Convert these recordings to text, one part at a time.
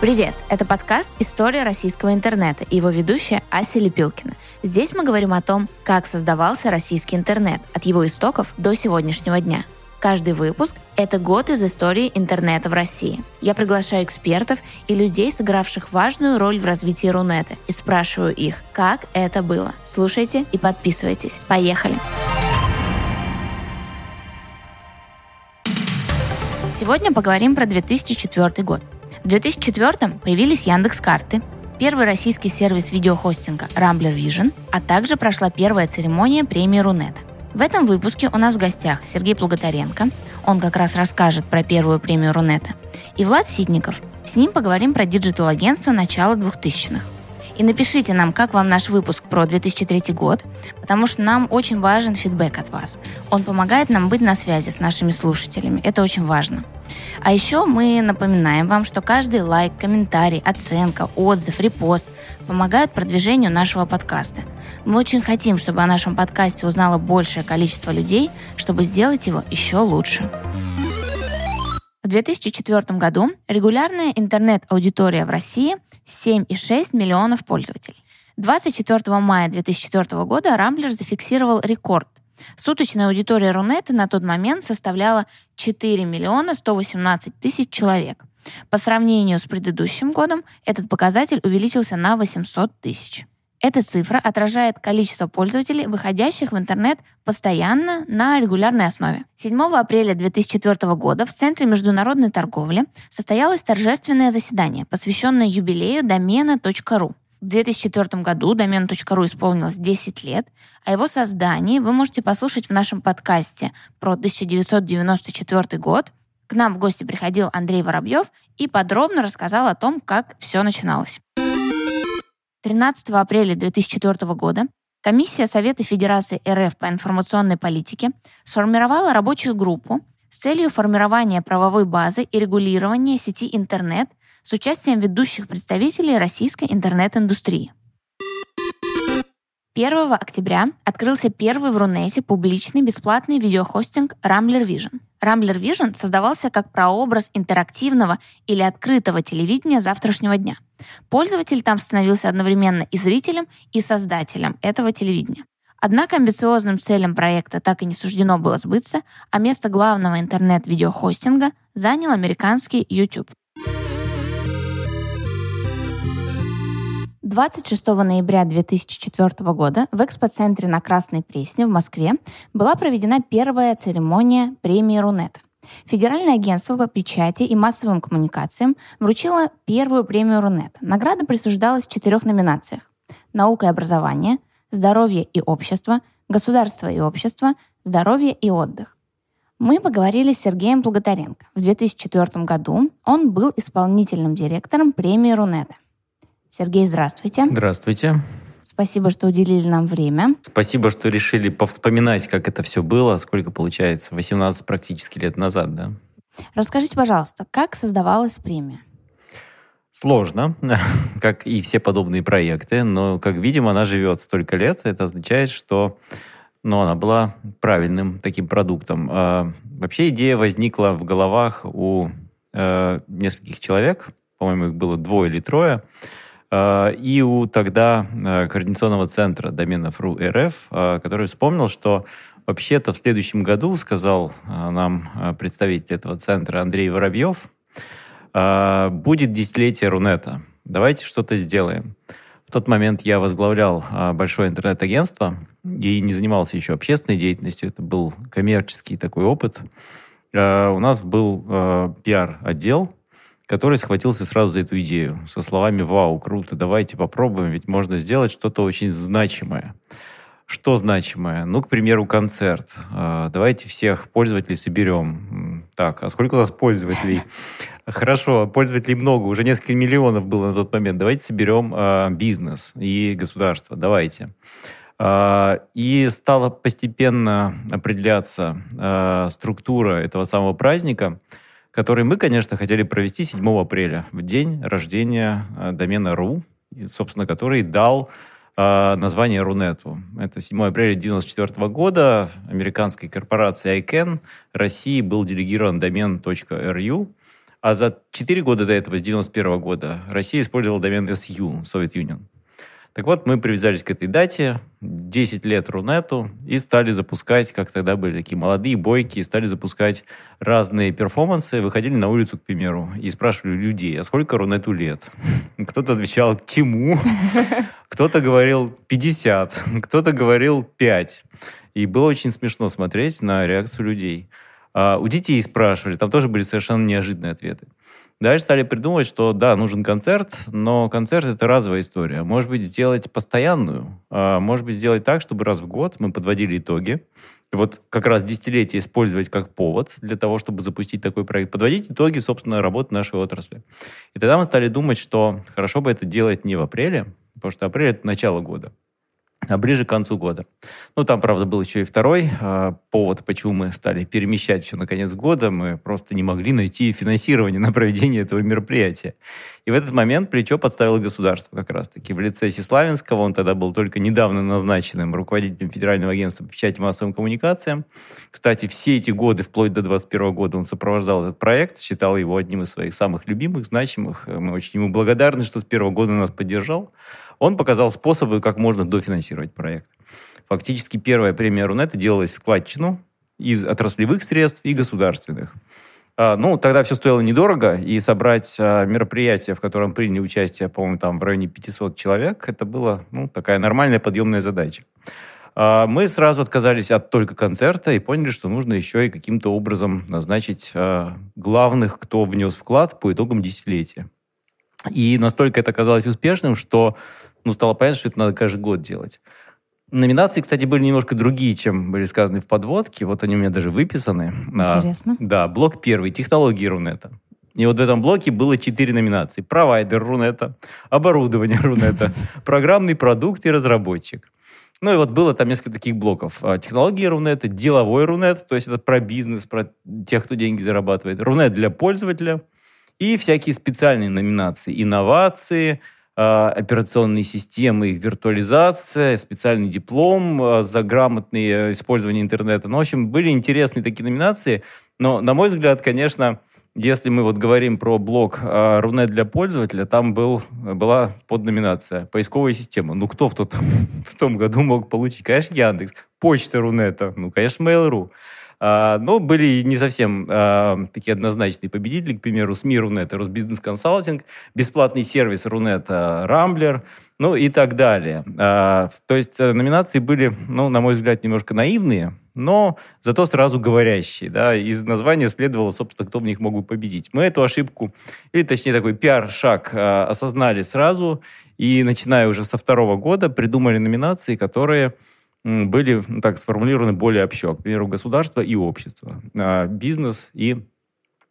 Привет! Это подкаст «История российского интернета» и его ведущая Ася Лепилкина. Здесь мы говорим о том, как создавался российский интернет от его истоков до сегодняшнего дня. Каждый выпуск – это год из истории интернета в России. Я приглашаю экспертов и людей, сыгравших важную роль в развитии Рунета, и спрашиваю их, как это было. Слушайте и подписывайтесь. Поехали! Сегодня поговорим про 2004 год. В 2004 появились Яндекс Карты, первый российский сервис видеохостинга Rambler Vision, а также прошла первая церемония премии Рунета. В этом выпуске у нас в гостях Сергей Плуготаренко, он как раз расскажет про первую премию Рунета, и Влад Ситников. С ним поговорим про диджитал-агентство начала 2000-х. И напишите нам, как вам наш выпуск про 2003 год, потому что нам очень важен фидбэк от вас. Он помогает нам быть на связи с нашими слушателями. Это очень важно. А еще мы напоминаем вам, что каждый лайк, комментарий, оценка, отзыв, репост помогают продвижению нашего подкаста. Мы очень хотим, чтобы о нашем подкасте узнало большее количество людей, чтобы сделать его еще лучше. В 2004 году регулярная интернет-аудитория в России 7,6 миллионов пользователей. 24 мая 2004 года Рамблер зафиксировал рекорд. Суточная аудитория Рунета на тот момент составляла 4 миллиона 118 тысяч человек. По сравнению с предыдущим годом этот показатель увеличился на 800 тысяч. Эта цифра отражает количество пользователей, выходящих в интернет постоянно на регулярной основе. 7 апреля 2004 года в Центре международной торговли состоялось торжественное заседание, посвященное юбилею домена .ру. В 2004 году домен.ру исполнилось 10 лет, о его создании вы можете послушать в нашем подкасте про 1994 год. К нам в гости приходил Андрей Воробьев и подробно рассказал о том, как все начиналось. 13 апреля 2004 года Комиссия Совета Федерации РФ по информационной политике сформировала рабочую группу с целью формирования правовой базы и регулирования сети интернет с участием ведущих представителей российской интернет-индустрии. 1 октября открылся первый в Рунете публичный бесплатный видеохостинг Rambler Vision. Rambler Vision создавался как прообраз интерактивного или открытого телевидения завтрашнего дня. Пользователь там становился одновременно и зрителем, и создателем этого телевидения. Однако амбициозным целям проекта так и не суждено было сбыться, а место главного интернет-видеохостинга занял американский YouTube. 26 ноября 2004 года в экспоцентре на Красной Пресне в Москве была проведена первая церемония премии Рунета. Федеральное агентство по печати и массовым коммуникациям вручило первую премию Рунета. Награда присуждалась в четырех номинациях. Наука и образование, здоровье и общество, государство и общество, здоровье и отдых. Мы поговорили с Сергеем Плуготаренко. В 2004 году он был исполнительным директором премии Рунета. Сергей, здравствуйте. Здравствуйте. Спасибо, что уделили нам время. Спасибо, что решили повспоминать, как это все было, сколько получается, 18 практически лет назад, да? Расскажите, пожалуйста, как создавалась премия? Сложно, как и все подобные проекты, но, как видим, она живет столько лет. Это означает, что ну, она была правильным таким продуктом. А, вообще идея возникла в головах у э, нескольких человек, по-моему, их было двое или трое, и у тогда э, Координационного центра доменов РУ РФ, э, который вспомнил, что вообще-то в следующем году, сказал нам представитель этого центра Андрей Воробьев, будет десятилетие Рунета. Давайте что-то сделаем. В тот момент я возглавлял большое интернет-агентство и не занимался еще общественной деятельностью. Это был коммерческий такой опыт. У нас был пиар-отдел, который схватился сразу за эту идею со словами «Вау, круто, давайте попробуем, ведь можно сделать что-то очень значимое». Что значимое? Ну, к примеру, концерт. А, давайте всех пользователей соберем. Так, а сколько у нас пользователей? Хорошо, пользователей много, уже несколько миллионов было на тот момент. Давайте соберем э, бизнес и государство. Давайте. Э, и стала постепенно определяться структура этого самого праздника – который мы, конечно, хотели провести 7 апреля, в день рождения э, домена .ru, собственно, который дал э, название Рунету. Это 7 апреля 1994 года. Американской корпорации ICANN России был делегирован домен .ru. А за 4 года до этого, с 91 года, Россия использовала домен SU, Soviet Union. Так вот, мы привязались к этой дате, 10 лет Рунету, и стали запускать, как тогда были такие молодые, бойкие, стали запускать разные перформансы, выходили на улицу, к примеру, и спрашивали людей, а сколько Рунету лет? Кто-то отвечал, чему? Кто-то говорил 50, кто-то говорил 5. И было очень смешно смотреть на реакцию людей. А у детей спрашивали, там тоже были совершенно неожиданные ответы. Дальше стали придумывать, что да, нужен концерт, но концерт это разовая история. Может быть, сделать постоянную. А может быть, сделать так, чтобы раз в год мы подводили итоги. Вот как раз десятилетие использовать как повод для того, чтобы запустить такой проект. Подводить итоги, собственно, работы нашей отрасли. И тогда мы стали думать, что хорошо бы это делать не в апреле, потому что апрель — это начало года, а ближе к концу года. Ну, там, правда, был еще и второй э, повод, почему мы стали перемещать все на конец года. Мы просто не могли найти финансирование на проведение этого мероприятия. И в этот момент плечо подставило государство как раз-таки. В лице Сеславинского, он тогда был только недавно назначенным руководителем Федерального агентства по печати и массовым коммуникациям. Кстати, все эти годы, вплоть до 2021 года, он сопровождал этот проект, считал его одним из своих самых любимых, значимых. Мы очень ему благодарны, что с первого года нас поддержал. Он показал способы, как можно дофинансировать проект. Фактически первая премия Рунета делалась в складчину из отраслевых средств и государственных. А, ну, тогда все стоило недорого, и собрать а, мероприятие, в котором приняли участие, по-моему, там в районе 500 человек, это была ну, такая нормальная подъемная задача. А, мы сразу отказались от только концерта и поняли, что нужно еще и каким-то образом назначить главных, кто внес вклад по итогам десятилетия. И настолько это оказалось успешным, что ну, стало понятно, что это надо каждый год делать. Номинации, кстати, были немножко другие, чем были сказаны в подводке. Вот они у меня даже выписаны. А, Интересно. А, да, блок первый. Технологии Рунета. И вот в этом блоке было четыре номинации. Провайдер Рунета, оборудование Рунета, программный продукт и разработчик. Ну и вот было там несколько таких блоков. А, технологии Рунета, деловой Рунет, то есть это про бизнес, про тех, кто деньги зарабатывает. Рунет для пользователя и всякие специальные номинации. Инновации, операционные системы, их виртуализация, специальный диплом а, за грамотное использование интернета. Ну, в общем, были интересные такие номинации, но, на мой взгляд, конечно, если мы вот говорим про блок Рунет для пользователя, там был, была подноминация «Поисковая система». Ну, кто в, тот, в том году мог получить? Конечно, Яндекс. Почта Рунета. Ну, конечно, Mail.ru. А, но были не совсем а, такие однозначные победители, к примеру, СМИ Рунет, Росбизнес Консалтинг, бесплатный сервис Рунет Рамблер, ну и так далее. А, то есть э, номинации были, ну, на мой взгляд, немножко наивные, но зато сразу говорящие. Да? Из названия следовало, собственно, кто в них мог бы победить. Мы эту ошибку, или точнее такой пиар-шаг осознали сразу, и начиная уже со второго года придумали номинации, которые были так сформулированы более общо. К примеру, государство и общество, а, бизнес и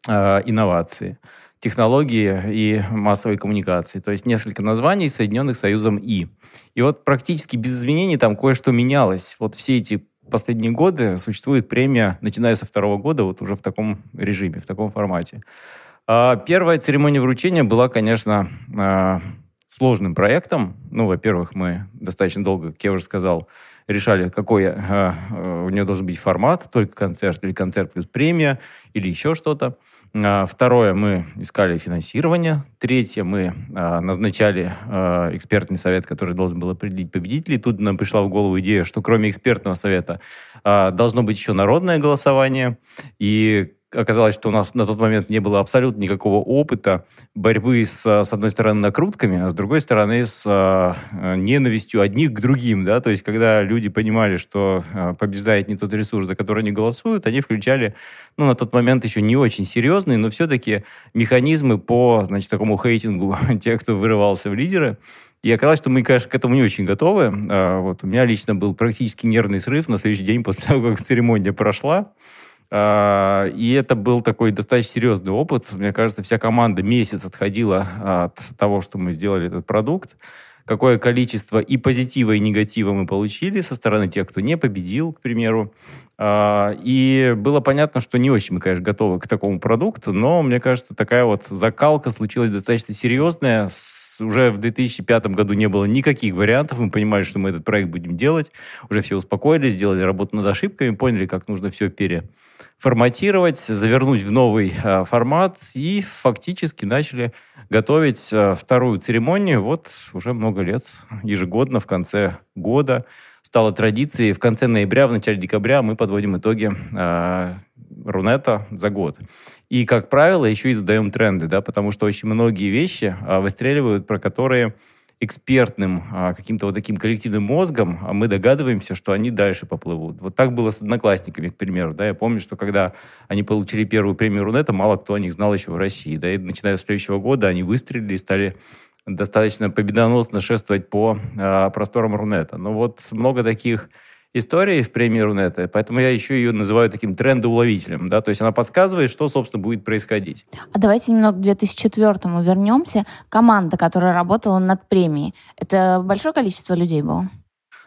а, инновации, технологии и массовой коммуникации. То есть несколько названий, соединенных союзом «и». И вот практически без изменений там кое-что менялось. Вот все эти последние годы существует премия, начиная со второго года, вот уже в таком режиме, в таком формате. А, первая церемония вручения была, конечно, сложным проектом. Ну, во-первых, мы достаточно долго, как я уже сказал, решали, какой э, э, у нее должен быть формат, только концерт или концерт плюс премия, или еще что-то. А, второе, мы искали финансирование. Третье, мы а, назначали а, экспертный совет, который должен был определить победителей. Тут нам пришла в голову идея, что кроме экспертного совета должно быть еще народное голосование. И оказалось, что у нас на тот момент не было абсолютно никакого опыта борьбы с, с одной стороны, накрутками, а с другой стороны, с э, ненавистью одних к другим, да, то есть, когда люди понимали, что э, побеждает не тот ресурс, за который они голосуют, они включали, ну, на тот момент еще не очень серьезные, но все-таки механизмы по, значит, такому хейтингу тех, кто вырывался в лидеры, и оказалось, что мы, конечно, к этому не очень готовы. Вот у меня лично был практически нервный срыв на следующий день после того, как церемония прошла. А, и это был такой достаточно серьезный опыт. Мне кажется, вся команда месяц отходила от того, что мы сделали этот продукт. какое количество и позитива, и негатива мы получили со стороны тех, кто не победил, к примеру. А, и было понятно, что не очень мы, конечно, готовы к такому продукту, но, мне кажется, такая вот закалка случилась достаточно серьезная. Уже в 2005 году не было никаких вариантов. Мы понимали, что мы этот проект будем делать. Уже все успокоились, сделали работу над ошибками, поняли, как нужно все переформатировать, завернуть в новый а, формат и фактически начали готовить а, вторую церемонию. Вот уже много лет, ежегодно в конце года стало традицией. В конце ноября, в начале декабря мы подводим итоги э, Рунета за год. И, как правило, еще и задаем тренды, да, потому что очень многие вещи э, выстреливают, про которые экспертным а, каким-то вот таким коллективным мозгом, а мы догадываемся, что они дальше поплывут. Вот так было с одноклассниками, к примеру. Да? Я помню, что когда они получили первую премию Рунета, мало кто о них знал еще в России. Да? И начиная с следующего года они выстрелили и стали достаточно победоносно шествовать по э, просторам Рунета. Но вот много таких историй в премии Рунета, поэтому я еще ее называю таким трендоуловителем, да, то есть она подсказывает, что, собственно, будет происходить. А давайте немного к 2004 му вернемся. Команда, которая работала над премией, это большое количество людей было?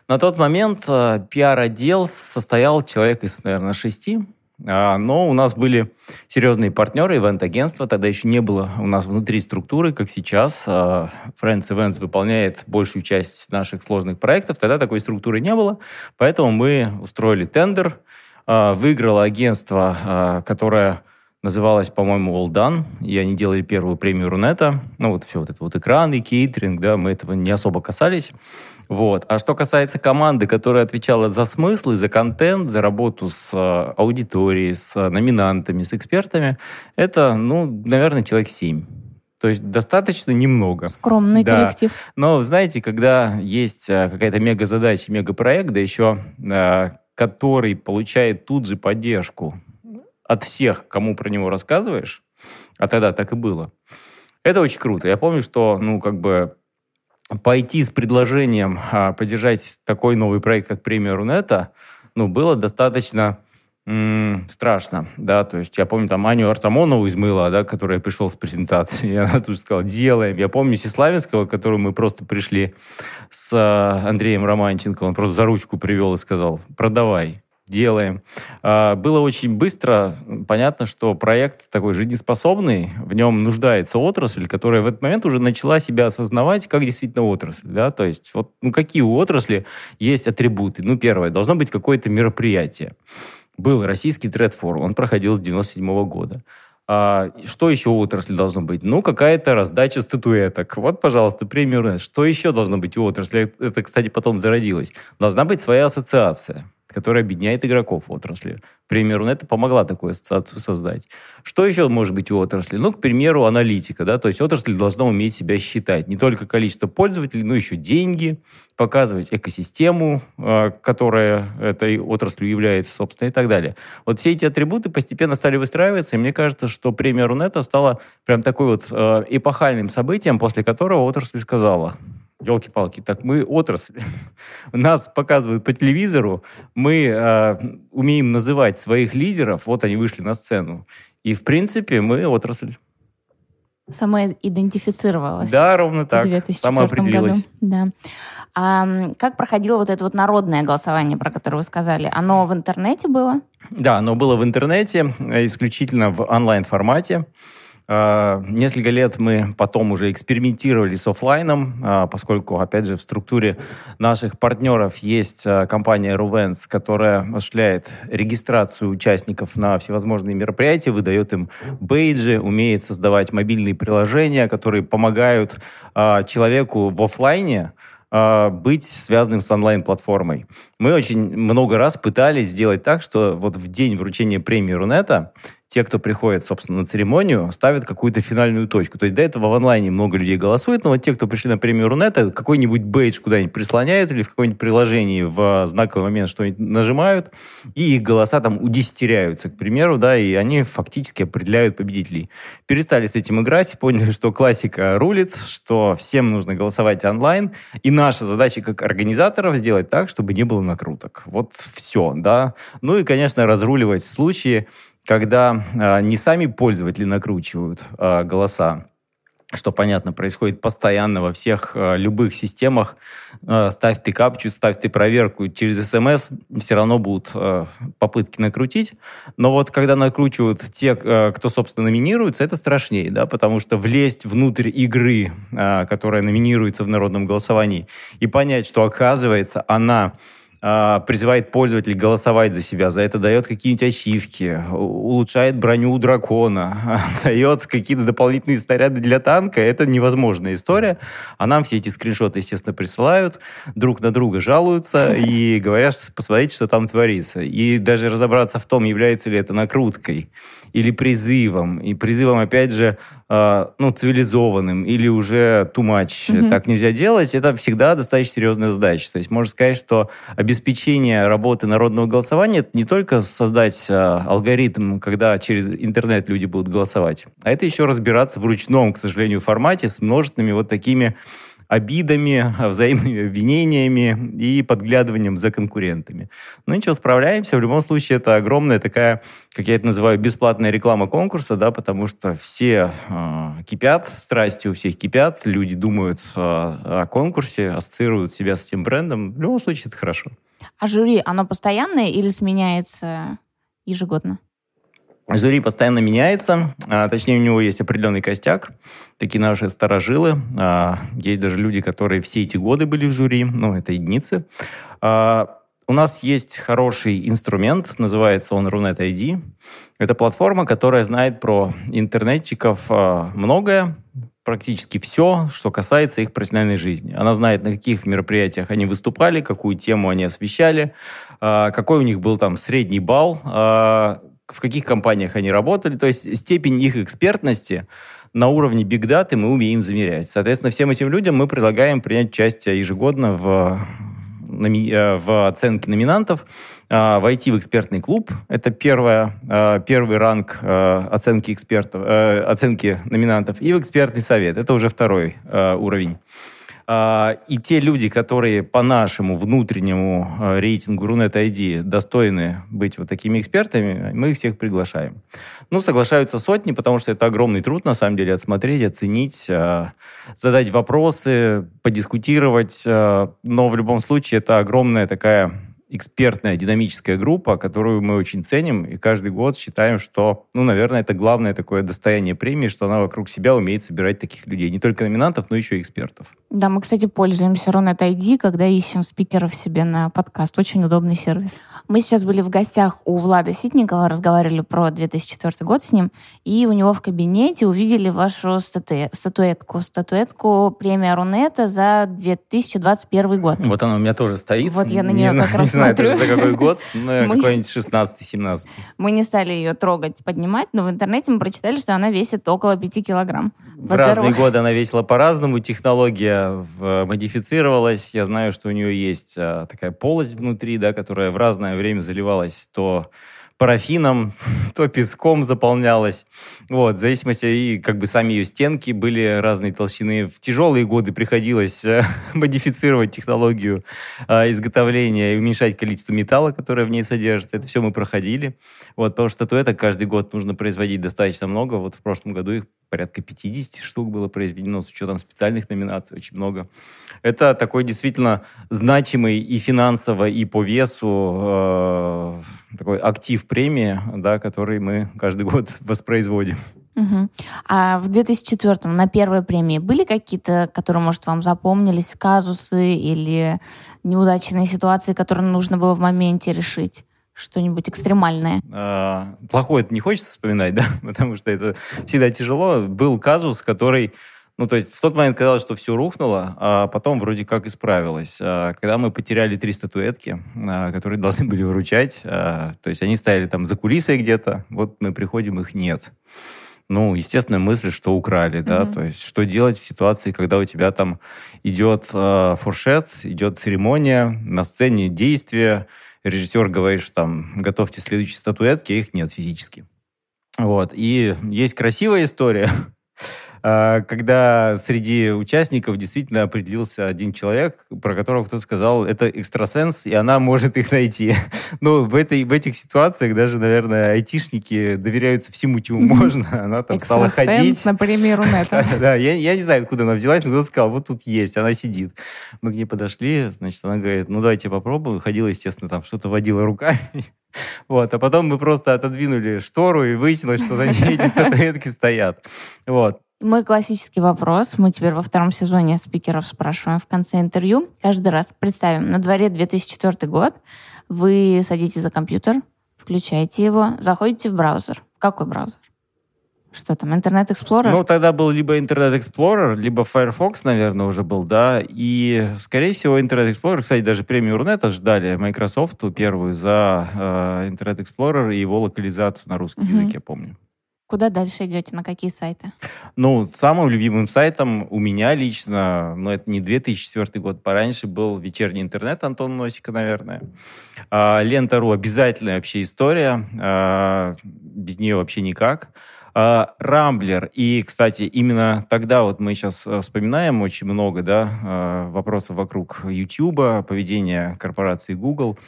На тот момент э, пиар-отдел состоял человек из, наверное, шести, но у нас были серьезные партнеры, ивент-агентства. Тогда еще не было у нас внутри структуры, как сейчас. А, Friends Events выполняет большую часть наших сложных проектов. Тогда такой структуры не было. Поэтому мы устроили тендер. А, выиграло агентство, которое называлось, по-моему, All Done, и они делали первую премию Рунета. Ну, вот все вот это вот экраны, кейтеринг, да, мы этого не особо касались. Вот. А что касается команды, которая отвечала за смыслы, за контент, за работу с э, аудиторией, с номинантами, с экспертами, это, ну, наверное, человек семь. То есть достаточно немного. Скромный да. коллектив. Но, знаете, когда есть э, какая-то мега-задача, мега-проект, да еще э, который получает тут же поддержку от всех, кому про него рассказываешь, а тогда так и было, это очень круто. Я помню, что, ну, как бы пойти с предложением а, поддержать такой новый проект, как премия Рунета, ну, было достаточно м- страшно, да, то есть я помню там Аню Артамонову из Мыла, да, которая пришел с презентацией, и она тут же сказала, делаем. Я помню Сеславинского, к которому мы просто пришли с а, Андреем Романченко, он просто за ручку привел и сказал, продавай делаем. А, было очень быстро понятно, что проект такой жизнеспособный, в нем нуждается отрасль, которая в этот момент уже начала себя осознавать как действительно отрасль. Да? То есть вот ну, какие у отрасли есть атрибуты? Ну, первое, должно быть какое-то мероприятие. Был российский тред-форум, он проходил с 97 года. А, что еще у отрасли должно быть? Ну, какая-то раздача статуэток. Вот, пожалуйста, премию Что еще должно быть у отрасли? Это, кстати, потом зародилось. Должна быть своя ассоциация которая объединяет игроков отрасли. К примеру, это помогла такую ассоциацию создать. Что еще может быть у отрасли? Ну, к примеру, аналитика. Да? То есть отрасль должна уметь себя считать. Не только количество пользователей, но еще деньги, показывать экосистему, а, которая этой отраслью является, собственно, и так далее. Вот все эти атрибуты постепенно стали выстраиваться, и мне кажется, что премия Рунета стала прям такой вот а, эпохальным событием, после которого отрасль сказала, елки-палки, так мы отрасль. Нас показывают по телевизору, мы э, умеем называть своих лидеров, вот они вышли на сцену. И, в принципе, мы отрасль. Самоидентифицировалась. Да, ровно так. В Самоопределилась. Году. Да. А как проходило вот это вот народное голосование, про которое вы сказали? Оно в интернете было? Да, оно было в интернете, исключительно в онлайн-формате. А, несколько лет мы потом уже экспериментировали с офлайном, а, поскольку, опять же, в структуре наших партнеров есть а, компания Ruvens, которая осуществляет регистрацию участников на всевозможные мероприятия, выдает им бейджи, умеет создавать мобильные приложения, которые помогают человеку в офлайне быть связанным с онлайн-платформой. Мы очень много раз пытались сделать так, что вот в день вручения премии Рунета те, кто приходит, собственно, на церемонию, ставят какую-то финальную точку. То есть до этого в онлайне много людей голосует, но вот те, кто пришли на премию Рунета, какой-нибудь бейдж куда-нибудь прислоняют или в какое-нибудь приложении в знаковый момент что-нибудь нажимают, и их голоса там удесятеряются, к примеру, да, и они фактически определяют победителей. Перестали с этим играть, поняли, что классика рулит, что всем нужно голосовать онлайн, и наша задача как организаторов сделать так, чтобы не было накруток. Вот все, да. Ну и, конечно, разруливать случаи, когда э, не сами пользователи накручивают э, голоса, что понятно, происходит постоянно во всех э, любых системах. Э, ставь ты капчу, ставь ты проверку через смс, все равно будут э, попытки накрутить. Но вот когда накручивают те, э, кто, собственно, номинируется, это страшнее, да, потому что влезть внутрь игры, э, которая номинируется в народном голосовании, и понять, что, оказывается, она а, призывает пользователей голосовать за себя, за это дает какие-нибудь ачивки, улучшает броню у дракона, дает какие-то дополнительные снаряды для танка. Это невозможная история. А нам все эти скриншоты, естественно, присылают, друг на друга жалуются и говорят, что посмотрите, что там творится. И даже разобраться в том, является ли это накруткой или призывом. И призывом, опять же, э, ну, цивилизованным или уже too much. Mm-hmm. Так нельзя делать. Это всегда достаточно серьезная задача. То есть можно сказать, что обеспечение работы народного голосования это не только создать э, алгоритм, когда через интернет люди будут голосовать, а это еще разбираться в ручном, к сожалению, формате с множественными вот такими обидами, взаимными обвинениями и подглядыванием за конкурентами. Ну ничего, справляемся. В любом случае, это огромная такая, как я это называю, бесплатная реклама конкурса, да, потому что все э, кипят, страсти у всех кипят, люди думают э, о конкурсе, ассоциируют себя с этим брендом. В любом случае, это хорошо. А жюри, оно постоянное или сменяется ежегодно? Жюри постоянно меняется, а, точнее, у него есть определенный костяк, такие наши старожилы. А, есть даже люди, которые все эти годы были в жюри, ну, это единицы. А, у нас есть хороший инструмент, называется он Runet ID. Это платформа, которая знает про интернетчиков а, многое, практически все, что касается их профессиональной жизни. Она знает, на каких мероприятиях они выступали, какую тему они освещали, а, какой у них был там средний балл, а, в каких компаниях они работали. То есть степень их экспертности на уровне бигдаты мы умеем замерять. Соответственно, всем этим людям мы предлагаем принять участие ежегодно в э, в оценке номинантов, э, войти в экспертный клуб. Это первое, э, первый ранг оценки экспертов, оценки номинантов. И в экспертный совет. Это уже второй уровень. А, и те люди, которые по нашему внутреннему а, рейтингу Runet ID достойны быть вот такими экспертами, мы их всех приглашаем. Ну, соглашаются сотни, потому что это огромный труд, на самом деле, отсмотреть, оценить, а, задать вопросы, подискутировать. Но в любом случае это огромная такая экспертная динамическая группа, которую мы очень ценим, и каждый год считаем, что, ну, наверное, это главное такое достояние премии, что она вокруг себя умеет собирать таких людей. Не только номинантов, но еще и экспертов. Да, мы, кстати, пользуемся Runet ID, когда ищем спикеров себе на подкаст. Очень удобный сервис. Мы сейчас были в гостях у Влада Ситникова, разговаривали про 2004 год с ним, и у него в кабинете увидели вашу стату... статуэтку. Статуэтку премия Рунета за 2021 год. Вот она у меня тоже стоит. Вот я на нее не как раз знаю тоже за какой год, наверное, какой-нибудь 16-17. Мы не стали ее трогать, поднимать, но в интернете мы прочитали, что она весит около 5 килограмм. В разные годы она весила по-разному, технология модифицировалась. Я знаю, что у нее есть а, такая полость внутри, да, которая в разное время заливалась то парафином, то песком заполнялась. Вот, в зависимости, и как бы сами ее стенки были разной толщины. В тяжелые годы приходилось э, модифицировать технологию э, изготовления и уменьшать количество металла, которое в ней содержится. Это все мы проходили. Вот, потому что статуэток каждый год нужно производить достаточно много. Вот в прошлом году их порядка 50 штук было произведено с учетом специальных номинаций, очень много. Это такой действительно значимый и финансово, и по весу э, такой актив премии, да, который мы каждый год воспроизводим. Угу. А в 2004 на первой премии были какие-то, которые, может, вам запомнились, казусы или неудачные ситуации, которые нужно было в моменте решить? Что-нибудь экстремальное? А, плохое это не хочется вспоминать, да, потому что это всегда тяжело. Был казус, который ну, то есть в тот момент казалось, что все рухнуло, а потом вроде как исправилось. А, когда мы потеряли три статуэтки, а, которые должны были вручать, а, то есть они стояли там за кулисой где-то, вот мы приходим, их нет. Ну, естественно, мысль, что украли, mm-hmm. да, то есть что делать в ситуации, когда у тебя там идет э, фуршет, идет церемония, на сцене действия, режиссер говорит, что там готовьте следующие статуэтки, а их нет физически. Вот. И есть красивая история, когда среди участников действительно определился один человек, про которого кто-то сказал, это экстрасенс, и она может их найти. Ну, в, этой, в этих ситуациях даже, наверное, айтишники доверяются всему, чему можно. Она там стала ходить. например, у Нета. Да, я, я не знаю, откуда она взялась, но кто-то сказал, вот тут есть, она сидит. Мы к ней подошли, значит, она говорит, ну, давайте попробуем. Ходила, естественно, там что-то водила руками. Вот, а потом мы просто отодвинули штору и выяснилось, что за ней эти статуэтки стоят. Вот. Мой классический вопрос, мы теперь во втором сезоне спикеров спрашиваем в конце интервью. Каждый раз представим, на дворе 2004 год, вы садитесь за компьютер, включаете его, заходите в браузер. Какой браузер? Что там, Internet Explorer? Ну, тогда был либо Internet Explorer, либо Firefox, наверное, уже был, да. И, скорее всего, Internet Explorer, кстати, даже премию Рунета ждали Microsoft первую за э, Internet Explorer и его локализацию на русский mm-hmm. язык, я помню. Куда дальше идете? На какие сайты? Ну, самым любимым сайтом у меня лично, но это не 2004 год, пораньше был вечерний интернет Антон Носика, наверное. А, Лента.ру обязательная вообще история. А, без нее вообще никак. А, Рамблер. И, кстати, именно тогда вот мы сейчас э, вспоминаем очень много да, а, вопросов вокруг YouTube, поведения корпорации Google.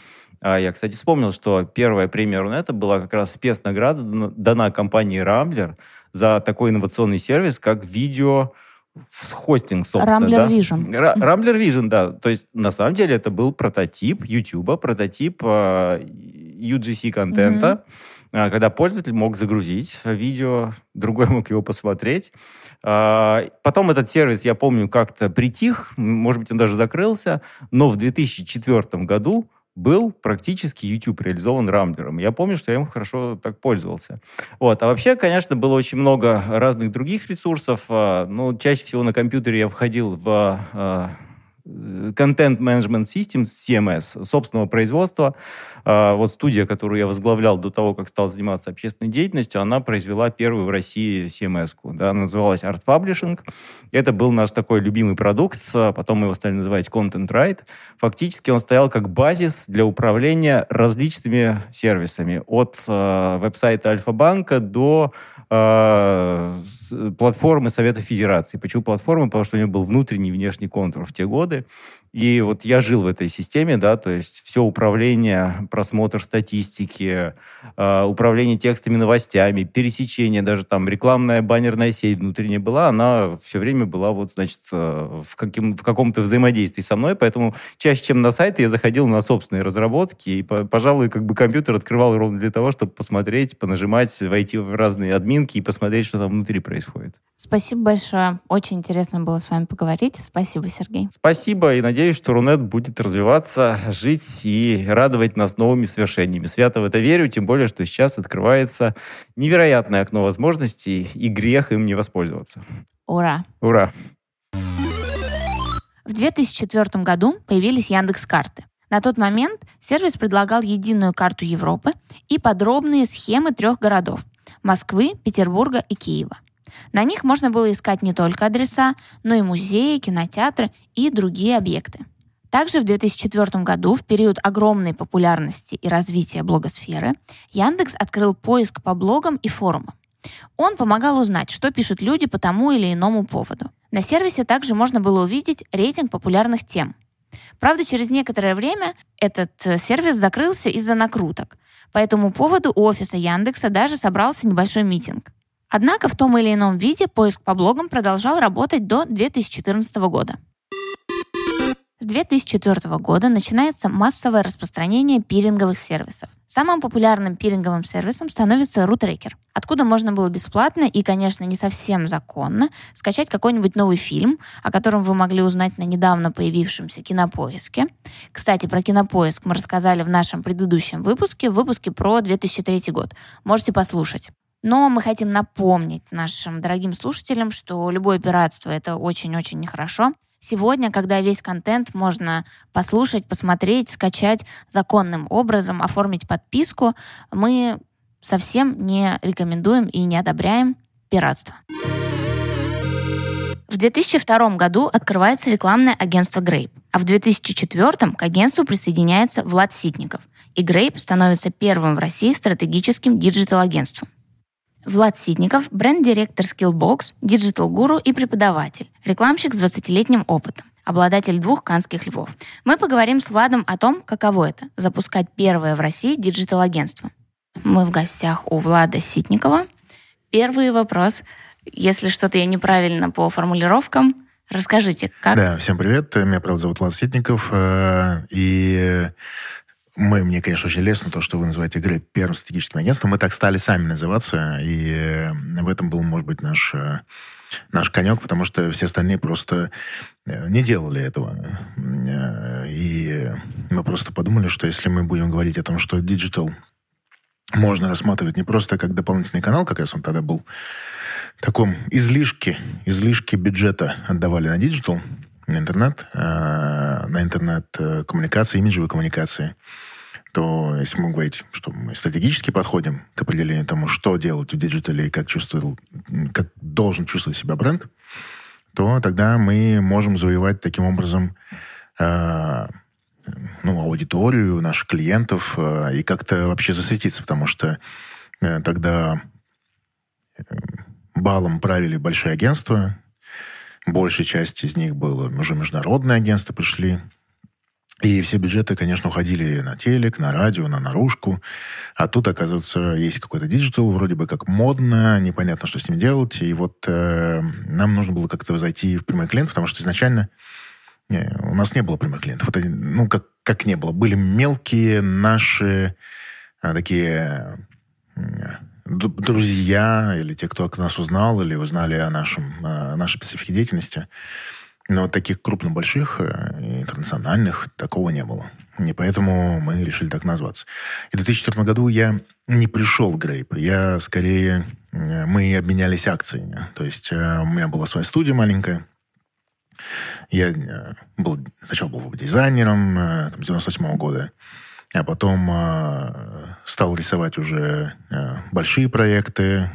А, я, кстати, вспомнил, что первая премия Рунета была как раз спецнаграда дана компании Рамблер за такой инновационный сервис, как видео хостинг, собственно. Да? Vision. Rambler Vision, да. То есть, на самом деле, это был прототип YouTube, прототип э, UGC-контента. Mm-hmm когда пользователь мог загрузить видео, другой мог его посмотреть. А, потом этот сервис, я помню, как-то притих, может быть, он даже закрылся, но в 2004 году был практически YouTube реализован Рамблером. Я помню, что я им хорошо так пользовался. Вот. А вообще, конечно, было очень много разных других ресурсов. А, ну, чаще всего на компьютере я входил в Content Management Systems, CMS, собственного производства. А, вот студия, которую я возглавлял до того, как стал заниматься общественной деятельностью, она произвела первую в России CMS-ку. Да, называлась Art Publishing. Это был наш такой любимый продукт. Потом мы его стали называть Content Write. Фактически он стоял как базис для управления различными сервисами. От э, веб-сайта Альфа-банка до э, платформы Совета Федерации. Почему платформа? Потому что у него был внутренний и внешний контур в те годы. 的 И вот я жил в этой системе, да, то есть все управление, просмотр статистики, э, управление текстами, новостями, пересечение, даже там рекламная баннерная сеть внутренняя была, она все время была вот, значит, э, в, каким, в каком-то взаимодействии со мной, поэтому чаще, чем на сайты, я заходил на собственные разработки, и, пожалуй, как бы компьютер открывал ровно для того, чтобы посмотреть, понажимать, войти в разные админки и посмотреть, что там внутри происходит. Спасибо большое. Очень интересно было с вами поговорить. Спасибо, Сергей. Спасибо, и надеюсь, что Рунет будет развиваться, жить и радовать нас новыми свершениями. Свято в это верю, тем более, что сейчас открывается невероятное окно возможностей, и грех им не воспользоваться. Ура! Ура! В 2004 году появились Яндекс карты. На тот момент сервис предлагал единую карту Европы и подробные схемы трех городов – Москвы, Петербурга и Киева. На них можно было искать не только адреса, но и музеи, кинотеатры и другие объекты. Также в 2004 году, в период огромной популярности и развития блогосферы, Яндекс открыл поиск по блогам и форумам. Он помогал узнать, что пишут люди по тому или иному поводу. На сервисе также можно было увидеть рейтинг популярных тем. Правда, через некоторое время этот э, сервис закрылся из-за накруток. По этому поводу у офиса Яндекса даже собрался небольшой митинг. Однако в том или ином виде поиск по блогам продолжал работать до 2014 года. С 2004 года начинается массовое распространение пиринговых сервисов. Самым популярным пиринговым сервисом становится RootRacker, откуда можно было бесплатно и, конечно, не совсем законно скачать какой-нибудь новый фильм, о котором вы могли узнать на недавно появившемся кинопоиске. Кстати, про кинопоиск мы рассказали в нашем предыдущем выпуске, в выпуске про 2003 год. Можете послушать. Но мы хотим напомнить нашим дорогим слушателям, что любое пиратство — это очень-очень нехорошо. Сегодня, когда весь контент можно послушать, посмотреть, скачать законным образом, оформить подписку, мы совсем не рекомендуем и не одобряем пиратство. В 2002 году открывается рекламное агентство Grape, а в 2004 к агентству присоединяется Влад Ситников, и Grape становится первым в России стратегическим диджитал-агентством. Влад Ситников – бренд-директор Skillbox, диджитал-гуру и преподаватель, рекламщик с 20-летним опытом обладатель двух канских львов. Мы поговорим с Владом о том, каково это – запускать первое в России диджитал-агентство. Мы в гостях у Влада Ситникова. Первый вопрос. Если что-то я неправильно по формулировкам, расскажите, как... Да, всем привет. Меня, правда, зовут Влад Ситников. Э, и мы, мне, конечно, очень лестно то, что вы называете Grape первым стратегическим агентством. Мы так стали сами называться, и в этом был, может быть, наш, э, наш конек, потому что все остальные просто э, не делали этого. Э, и мы просто подумали, что если мы будем говорить о том, что диджитал можно рассматривать не просто как дополнительный канал, как раз он тогда был, таком излишке, излишки бюджета отдавали на диджитал, на интернет, на интернет-коммуникации, имиджевые коммуникации, то если мы говорить, что мы стратегически подходим к определению тому, что делать в диджитале и как, чувствовал, как должен чувствовать себя бренд, то тогда мы можем завоевать таким образом э, ну, аудиторию наших клиентов э, и как-то вообще засветиться, потому что э, тогда э, балом правили большие агентства, большая часть из них было уже международные агентства пришли, и все бюджеты, конечно, уходили на телек, на радио, на наружку. А тут, оказывается, есть какой-то диджитал, вроде бы как модно, непонятно, что с ним делать. И вот э, нам нужно было как-то зайти в прямой клиент, потому что изначально не, у нас не было прямых клиентов. Это, ну, как, как не было. Были мелкие наши а, такие друзья или те, кто нас узнал или узнали о, нашем, о нашей специфике деятельности – но таких крупно-больших, э, интернациональных, такого не было. И поэтому мы решили так назваться. И в 2004 году я не пришел в Грейп. Я скорее... Э, мы обменялись акциями. То есть э, у меня была своя студия маленькая. Я был, сначала был дизайнером там, с 98 -го года, а потом стал рисовать уже большие проекты,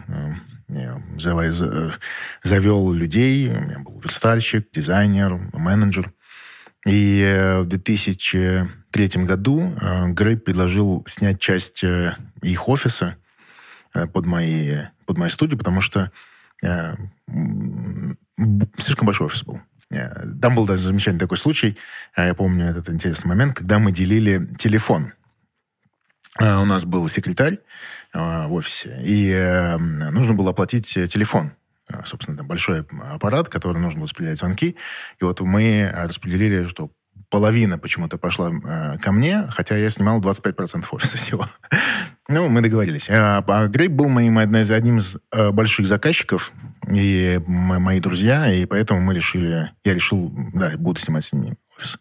завел людей. У меня был верстальщик, дизайнер, менеджер. И э, в 2003 году э, Грей предложил снять часть э, их офиса под, мои, под мою студию, потому что слишком большой офис был. Там был даже замечательный такой случай. Я помню этот интересный момент, когда мы делили телефон. У нас был секретарь, Э, в офисе. И э, нужно было оплатить телефон. Э, собственно, большой аппарат, который нужно было распределять звонки. И вот мы распределили, что половина почему-то пошла э, ко мне, хотя я снимал 25% офиса всего. ну, мы договорились. А, а Грейп был моим, одним из э, больших заказчиков, и мои друзья, и поэтому мы решили, я решил, да, буду снимать с ними офис.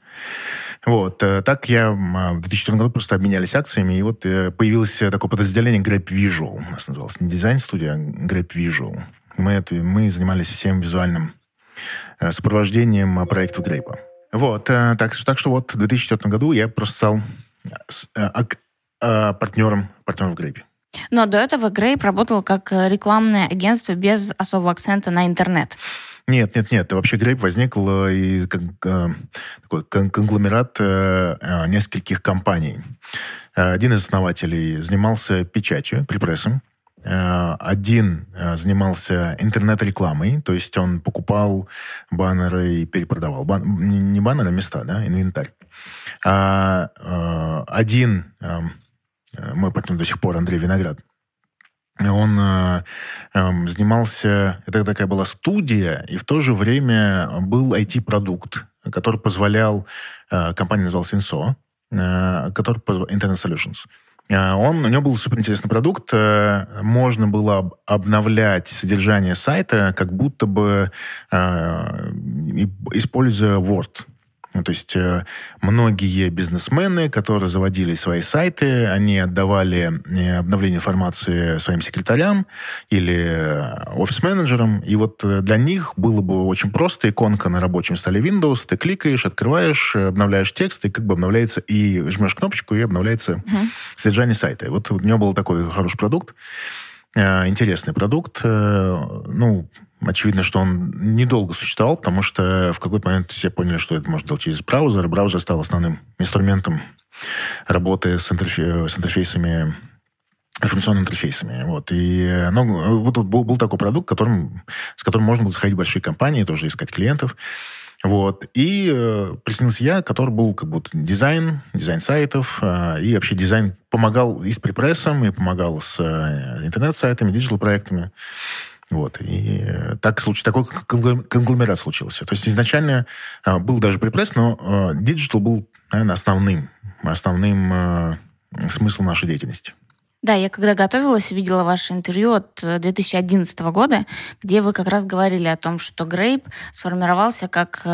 Вот. Э, так я в 2014 году просто обменялись акциями, и вот э, появилось такое подразделение Grape Visual. У нас называлось не дизайн-студия, а Grape Visual. Мы, это, мы занимались всем визуальным э, сопровождением проектов Грейпа. Вот. Так, так что вот в 2004 году я просто стал партнером, партнером в Грейпе. Но до этого Грейп работал как рекламное агентство без особого акцента на интернет. Нет, нет, нет. Вообще Грейп возник э, и как, э, такой конгломерат э, нескольких компаний. Один из основателей занимался печатью, припрессом. Один занимался интернет-рекламой, то есть он покупал баннеры и перепродавал. Бан... Не баннеры, а места, да, инвентарь. А один, мой партнер до сих пор, Андрей Виноград, он э, э, занимался, это такая была студия, и в то же время был IT-продукт, который позволял, э, компания называлась Inso, э, который позволял, Internet Solutions. Э, он, у него был суперинтересный продукт, э, можно было обновлять содержание сайта, как будто бы э, используя Word. Ну, то есть э, многие бизнесмены, которые заводили свои сайты, они отдавали э, обновление информации своим секретарям или э, офис-менеджерам. И вот для них было бы очень просто иконка на рабочем столе Windows. Ты кликаешь, открываешь, обновляешь текст, и как бы обновляется, и жмешь кнопочку, и обновляется uh-huh. содержание сайта. И вот у него был такой хороший продукт, интересный продукт. Ну, Очевидно, что он недолго существовал, потому что в какой-то момент все поняли, что это можно делать через браузер. И браузер стал основным инструментом работы с, интерфе- с интерфейсами информационными интерфейсами. Вот. И ну, вот был, был такой продукт, которым, с которым можно было заходить в большие компании, тоже искать клиентов. Вот. И э, присоединился я, который был как будто дизайн, дизайн сайтов, э, и вообще дизайн помогал и с prepress ом, и помогал с э, интернет-сайтами, диджитал-проектами. Вот. И э, так случай, такой конгломерат случился. То есть изначально э, был даже prepress, но диджитал был, наверное, основным, основным э, смыслом нашей деятельности. Да, я когда готовилась, увидела ваше интервью от 2011 э, года, где вы как раз говорили о том, что Grape сформировался как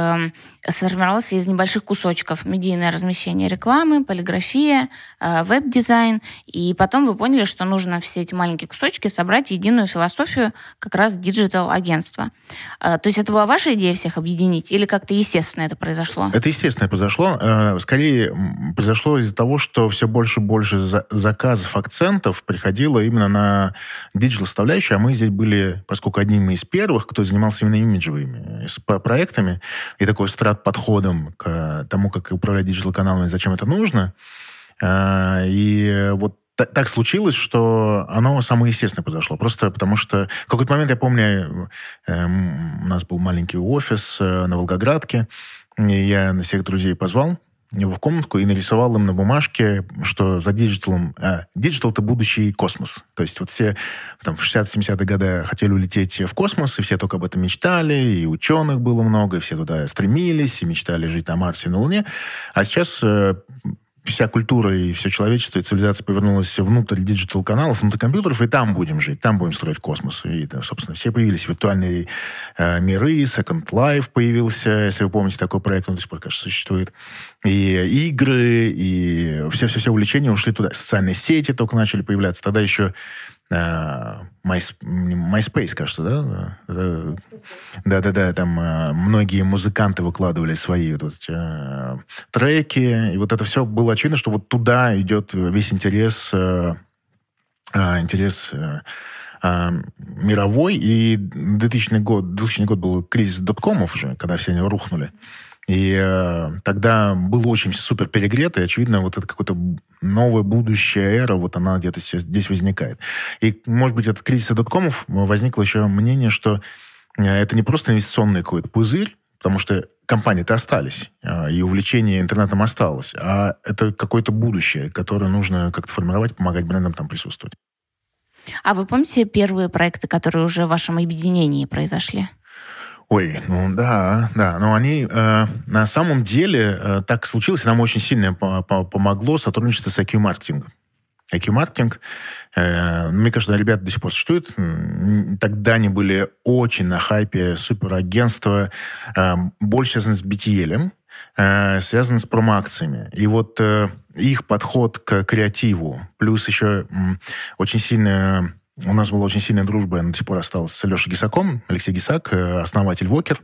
сформировался из небольших кусочков медийное размещение рекламы, полиграфия, э, веб-дизайн, и потом вы поняли, что нужно все эти маленькие кусочки собрать в единую философию как раз диджитал-агентства. Э, то есть это была ваша идея всех объединить или как-то естественно это произошло? Это естественно произошло. Э, скорее произошло из-за того, что все больше и больше заказов, акцентов приходило именно на диджитал составляющую, а мы здесь были, поскольку одними из первых, кто занимался именно имиджевыми проектами и такой страт-подходом к тому, как управлять диджитал-каналами, зачем это нужно. А, и вот так случилось, что оно самое естественное произошло. Просто потому что в какой-то момент, я помню, эм, у нас был маленький офис э, на Волгоградке, и я всех друзей позвал, в комнатку и нарисовал им на бумажке, что за диджиталом... А, диджитал — это будущий космос. То есть вот все там, в 60-70-е годы хотели улететь в космос, и все только об этом мечтали, и ученых было много, и все туда стремились, и мечтали жить на Марсе и на Луне. А сейчас э, вся культура и все человечество и цивилизация повернулась внутрь диджитал-каналов, внутрь компьютеров, и там будем жить, там будем строить космос. И, собственно, все появились виртуальные э, миры, Second Life появился, если вы помните, такой проект, он до сих пор, кажется, существует. И игры, и все-все-все увлечения ушли туда. Социальные сети только начали появляться. Тогда еще Э, MySpace, кажется, да? Да-да-да, там э, многие музыканты выкладывали свои вот, э, треки, и вот это все было очевидно, что вот туда идет весь интерес, интерес мировой, и 2000 год, 2000 год был кризис доткомов уже, когда все они рухнули. И э, тогда было очень супер перегрето, и, очевидно, вот это какое-то новая будущая эра, вот она где-то здесь возникает. И, может быть, от кризиса доткомов возникло еще мнение, что э, это не просто инвестиционный какой-то пузырь, потому что компании-то остались, э, и увлечение интернетом осталось, а это какое-то будущее, которое нужно как-то формировать, помогать брендам там присутствовать. А вы помните первые проекты, которые уже в вашем объединении произошли? Ой, ну да, да. Но они э, на самом деле э, так случилось, нам очень сильно по по помогло сотрудничество с IQ Marketing. IQ Marketing, э, мне кажется, ребята до сих пор существуют. Тогда они были очень на хайпе, суперагентство, э, больше связано с BTL, э, связано с промоакциями. И вот э, их подход к креативу, плюс еще э, очень сильно у нас была очень сильная дружба, она до сих пор осталась с Лешей Гисаком. Алексей Гисак, э, основатель Wokker,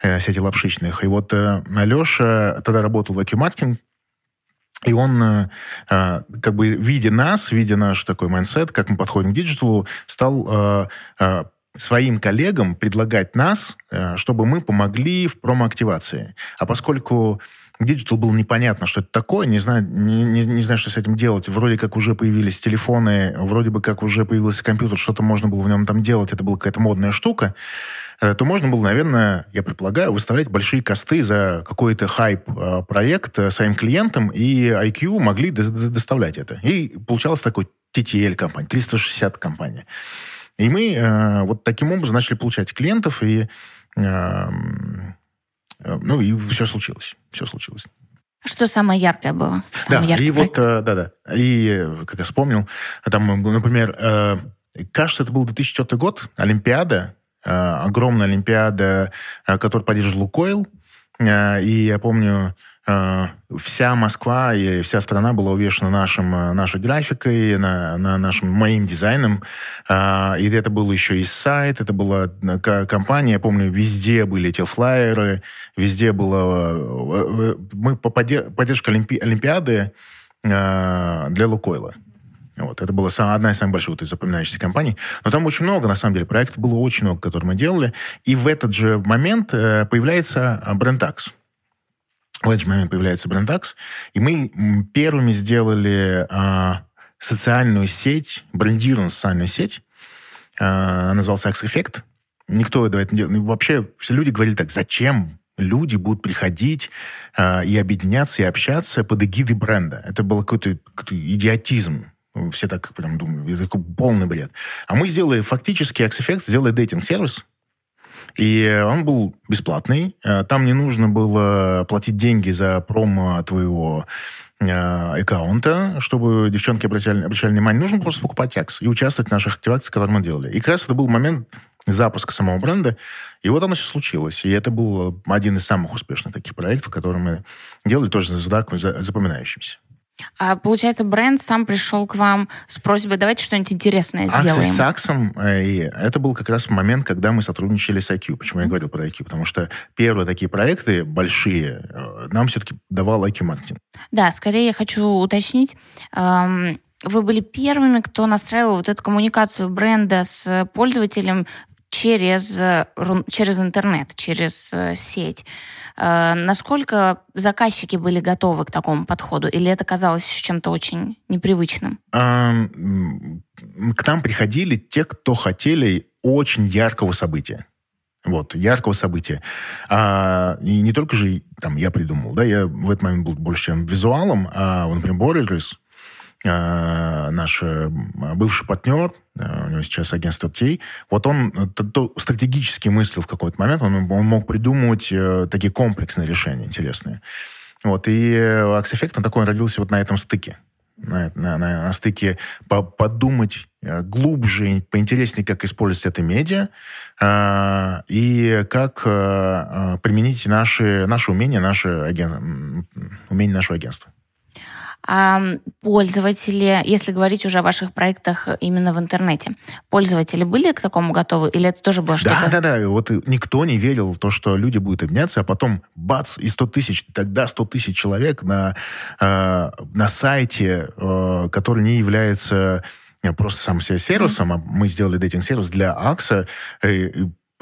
э, сети лапшичных. И вот э, Леша тогда работал в IQ и он, как бы, видя нас, видя наш такой mindset, как мы подходим к диджиталу, стал своим коллегам предлагать нас, чтобы мы помогли в промоактивации. А поскольку Digital было непонятно, что это такое, не знаю, не, не, не знаю, что с этим делать. Вроде как уже появились телефоны, вроде бы как уже появился компьютер, что-то можно было в нем там делать, это была какая-то модная штука, э, то можно было, наверное, я предполагаю, выставлять большие косты за какой-то хайп-проект э, своим клиентам, и IQ могли доставлять это. И получалось такой TTL компания, 360 компания. И мы э, вот таким образом начали получать клиентов, и э, Э, ну и все случилось. Все случилось. Что самое яркое было? Самый да, и вот, э, да-да. И, как я вспомнил, там, например, э, кажется, это был 2004 год, Олимпиада, огромная Олимпиада, которую поддерживал Лукойл. И я помню, Э, вся Москва и вся страна была увешана нашим, э, нашей графикой, на, на нашим, моим дизайном. Э, и это был еще и сайт, это была компания, я помню, везде были эти флайеры, везде было... Мы по поддержка Олимпи, Олимпиады для Лукойла. Вот, это была одна из самых больших вот, запоминающихся компаний. Но там очень много, на самом деле, проектов было очень много, которые мы делали. И в этот же момент появляется BrandTax в этот момент появляется Брендакс, и мы первыми сделали а, социальную сеть, брендированную социальную сеть, э, назывался X-Effect. Никто этого не делал. Ну, вообще все люди говорили так, зачем люди будут приходить э, и объединяться, и общаться под эгидой бренда. Это был какой-то, какой идиотизм. Все так прям думали, это такой полный бред. А мы сделали фактически X-Effect, сделали дейтинг-сервис, и он был бесплатный. Э, там не нужно было платить деньги за промо твоего э, аккаунта, чтобы девчонки обращали, обращали внимание. Нужно просто покупать Акс и участвовать в наших активациях, которые мы делали. И как раз это был момент запуска самого бренда. И вот оно все случилось. И это был один из самых успешных таких проектов, которые мы делали, тоже с запоминающимся. А, получается, бренд сам пришел к вам с просьбой, давайте что-нибудь интересное сделаем. А с Аксом, э, и это был как раз момент, когда мы сотрудничали с IQ. Почему я говорил про IQ? Потому что первые такие проекты большие э, нам все-таки давал IQ маркетинг. Да, скорее я хочу уточнить. Вы были первыми, кто настраивал вот эту коммуникацию бренда с пользователем через, э, через интернет, через сеть. Э, насколько заказчики были готовы к такому подходу? Или это казалось чем-то очень непривычным? К нам приходили те, кто хотели очень яркого события. Вот, яркого события. А, и не только же там я придумал, да, я в этот момент был больше чем визуалом, а, например, Борис, наш э, бывший партнер, э, у него сейчас агентство ТЕЙ, вот он э, стратегически мыслил в какой-то момент, он, он мог придумывать э, такие комплексные решения интересные. Вот, и Axe Effect, он такой родился вот на этом стыке. На, на, на стыке по, подумать глубже, поинтереснее, как использовать это медиа э, и как э, применить наши, наши умения, наши аген... умения нашего агентства. А пользователи, если говорить уже о ваших проектах именно в интернете, пользователи были к такому готовы или это тоже было что-то? Да, да, да. Вот никто не верил в то, что люди будут обняться, а потом бац, и 100 тысяч, тогда 100 тысяч человек на, э, на сайте, э, который не является просто сам себе сервисом, а мы сделали дейтинг-сервис для Axe а,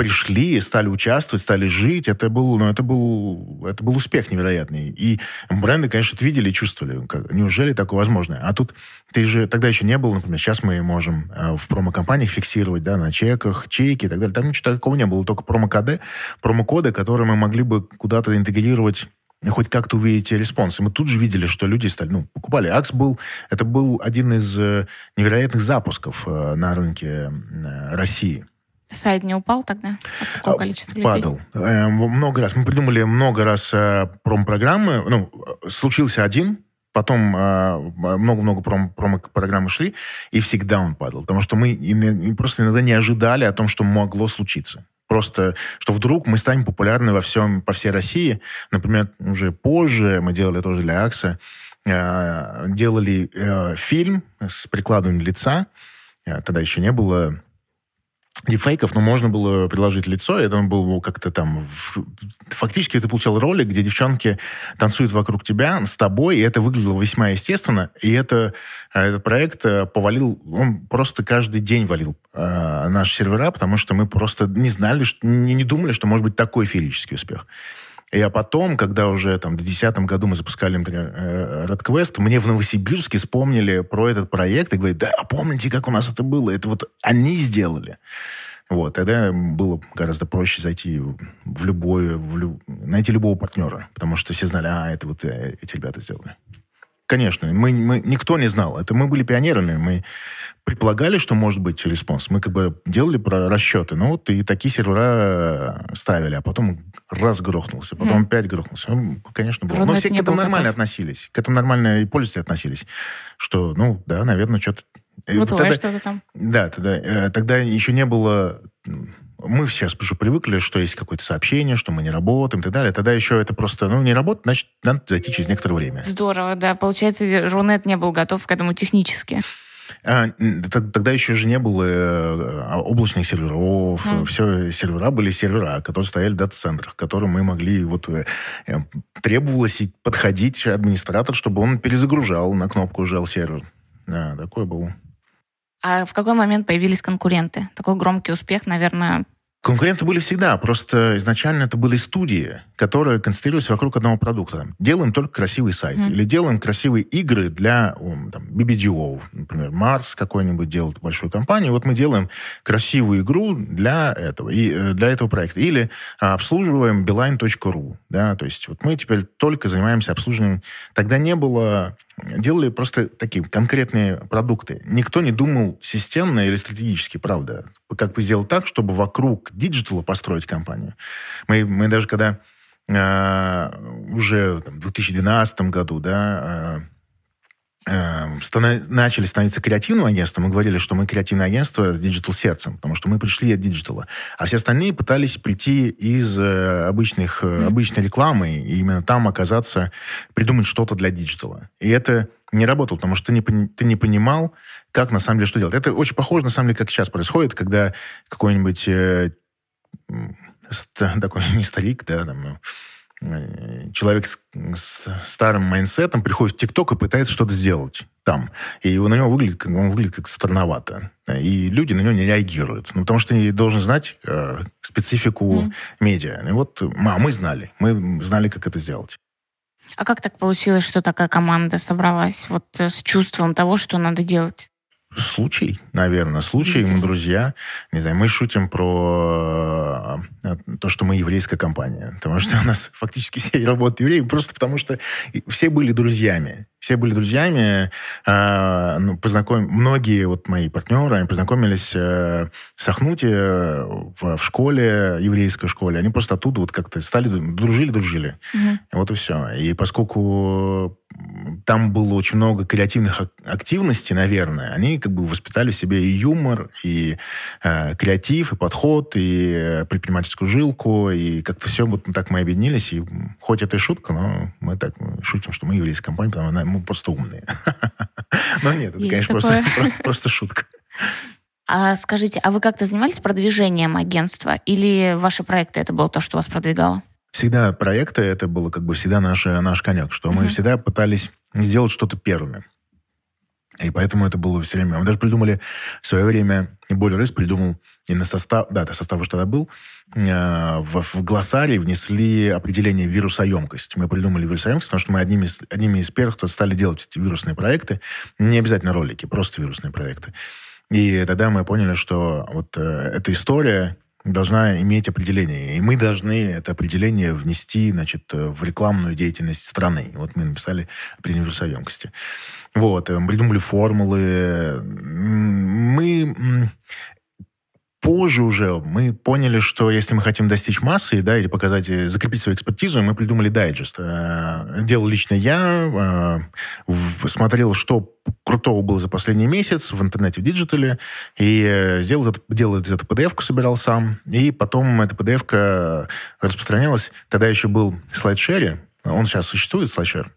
пришли, стали участвовать, стали жить. Это был, ну, это был, это был успех невероятный. И бренды, конечно, это видели и чувствовали. Как, неужели такое возможно? А тут ты же тогда еще не был, например, сейчас мы можем э, в промо-компаниях фиксировать, да, на чеках, чеки и так далее. Там ничего такого не было, только промо-коды, промо-коды, которые мы могли бы куда-то интегрировать хоть как-то увидеть response. И мы тут же видели, что люди стали, ну, покупали. Axe был, это был один из э, невероятных запусков э, на рынке России. Сайт не упал тогда? От какого а, количества людей? Падал. Э, много раз. Мы придумали много раз э, программы Ну, случился один, потом э, много-много пром, промо-программы шли, и всегда он падал. Потому что мы просто иногда не ожидали о том, что могло случиться. Просто, что вдруг мы станем популярны во всем, по всей России. Например, уже позже мы делали тоже для Акса, э, делали фильм с прикладыванием лица. Тогда еще не было дефейков, но можно было приложить лицо, и это был как-то там... Фактически ты получал ролик, где девчонки танцуют вокруг тебя, с тобой, и это выглядело весьма естественно, и это, э, этот проект э, повалил, он просто каждый день валил э, наши сервера, потому что мы просто не знали, что, не, не думали, что может быть такой феерический успех. И а потом, когда уже там в 2010 году мы запускали, например, Red Quest, мне в Новосибирске вспомнили про этот проект и говорят, да, помните, как у нас это было? Это вот они сделали. Вот, тогда было гораздо проще зайти в любой, в люб... найти любого партнера, потому что все знали, а, это вот э, эти ребята сделали. Конечно, мы, мы, никто не знал. Это мы были пионерами, мы предполагали, что может быть response. Мы как бы делали про расчеты. Ну вот и такие сервера ставили, а потом раз грохнулся, потом mm. опять грохнулся. Ну, конечно, было. Но все к этому нормально готов. относились. К этому нормально и пользователи относились. Что, ну, да, наверное, что-то... Тогда, что-то там. Да, тогда, э, тогда еще не было мы сейчас уже привыкли, что есть какое-то сообщение, что мы не работаем и так далее. Тогда еще это просто, ну, не работает, значит, надо зайти через некоторое время. Здорово, да. Получается, Рунет не был готов к этому технически. А, тогда еще же не было э, облачных серверов. Mm. Все сервера были сервера, которые стояли в дата-центрах, к которым мы могли... Вот, э, э, требовалось подходить администратор, чтобы он перезагружал, на кнопку жал сервер. Да, такое было. А в какой момент появились конкуренты? Такой громкий успех, наверное, Конкуренты были всегда, просто изначально это были студии, которые концентрировались вокруг одного продукта. Делаем только красивый сайт, mm. или делаем красивые игры для там, BBDO, например, Марс какой-нибудь делает большую компанию, вот мы делаем красивую игру для этого, и, э, для этого проекта. Или а, обслуживаем beeline.ru, да, то есть вот мы теперь только занимаемся обслуживанием. Тогда не было делали просто такие конкретные продукты. Никто не думал системно или стратегически, правда. Как бы сделать так, чтобы вокруг диджитала построить компанию. Мы, мы даже когда э, уже там, в 2012 году, да, э, станов, начали становиться креативным агентством, мы говорили, что мы креативное агентство с диджитал-сердцем, потому что мы пришли от диджитала. А все остальные пытались прийти из э, обычных, mm-hmm. обычной рекламы и именно там оказаться, придумать что-то для диджитала. И это не работало, потому что ты не, ты не понимал, как на самом деле что делать. Это очень похоже, на самом деле, как сейчас происходит, когда какой-нибудь э, такой не старик, да, там, ну, человек с, с старым mindset ом приходит в ТикТок и пытается что-то сделать там. И на него выглядит, он выглядит как странновато. И люди на него не реагируют. Ну, потому что они должны знать э, специфику mm. медиа. И вот а мы знали. Мы знали, как это сделать. А как так получилось, что такая команда собралась вот э, с чувством того, что надо делать? Случай, наверное, случай, мы друзья. Не знаю, мы шутим про э, то, что мы еврейская компания. Потому что у нас фактически все работают евреи, просто потому что все были друзьями. Все были друзьями. Э, ну, познаком... Многие вот мои партнеры, они познакомились э, с Ахнути э, в, в школе, еврейской школе. Они просто оттуда вот как-то стали, дружили-дружили. Угу. Вот и все. И поскольку там было очень много креативных активностей, наверное. Они как бы воспитали в себе и юмор, и э, креатив, и подход, и э, предпринимательскую жилку, и как-то все вот так мы объединились. И хоть это и шутка, но мы так шутим, что мы еврейская компания, потому что мы просто умные. Но нет, это, конечно, просто шутка. А скажите, а вы как-то занимались продвижением агентства? Или ваши проекты это было то, что вас продвигало? всегда проекты, это было как бы всегда наш, наш конек, что мы всегда пытались сделать что-то первыми. И поэтому это было все время. Мы даже придумали в свое время, более раз придумал и на состав, да, это состав уже тогда был, э, в, в глоссарий внесли определение вирусоемкость. Мы придумали вирусоемкость, потому что мы одними из, одними из первых, кто стали делать эти вирусные проекты, не обязательно ролики, просто вирусные проекты. И тогда мы поняли, что вот э, эта история должна иметь определение. И мы должны это определение внести значит, в рекламную деятельность страны. Вот мы написали определение вирусоемкости. Вот, мы придумали формулы. Мы позже уже мы поняли, что если мы хотим достичь массы, да, или показать, э, закрепить свою экспертизу, мы придумали дайджест. Э, делал лично я, э, смотрел, что крутого было за последний месяц в интернете, в диджитале, и сделал, делал эту PDF-ку, собирал сам, и потом эта PDF-ка распространялась. Тогда еще был SlideShare, он сейчас существует, SlideShare,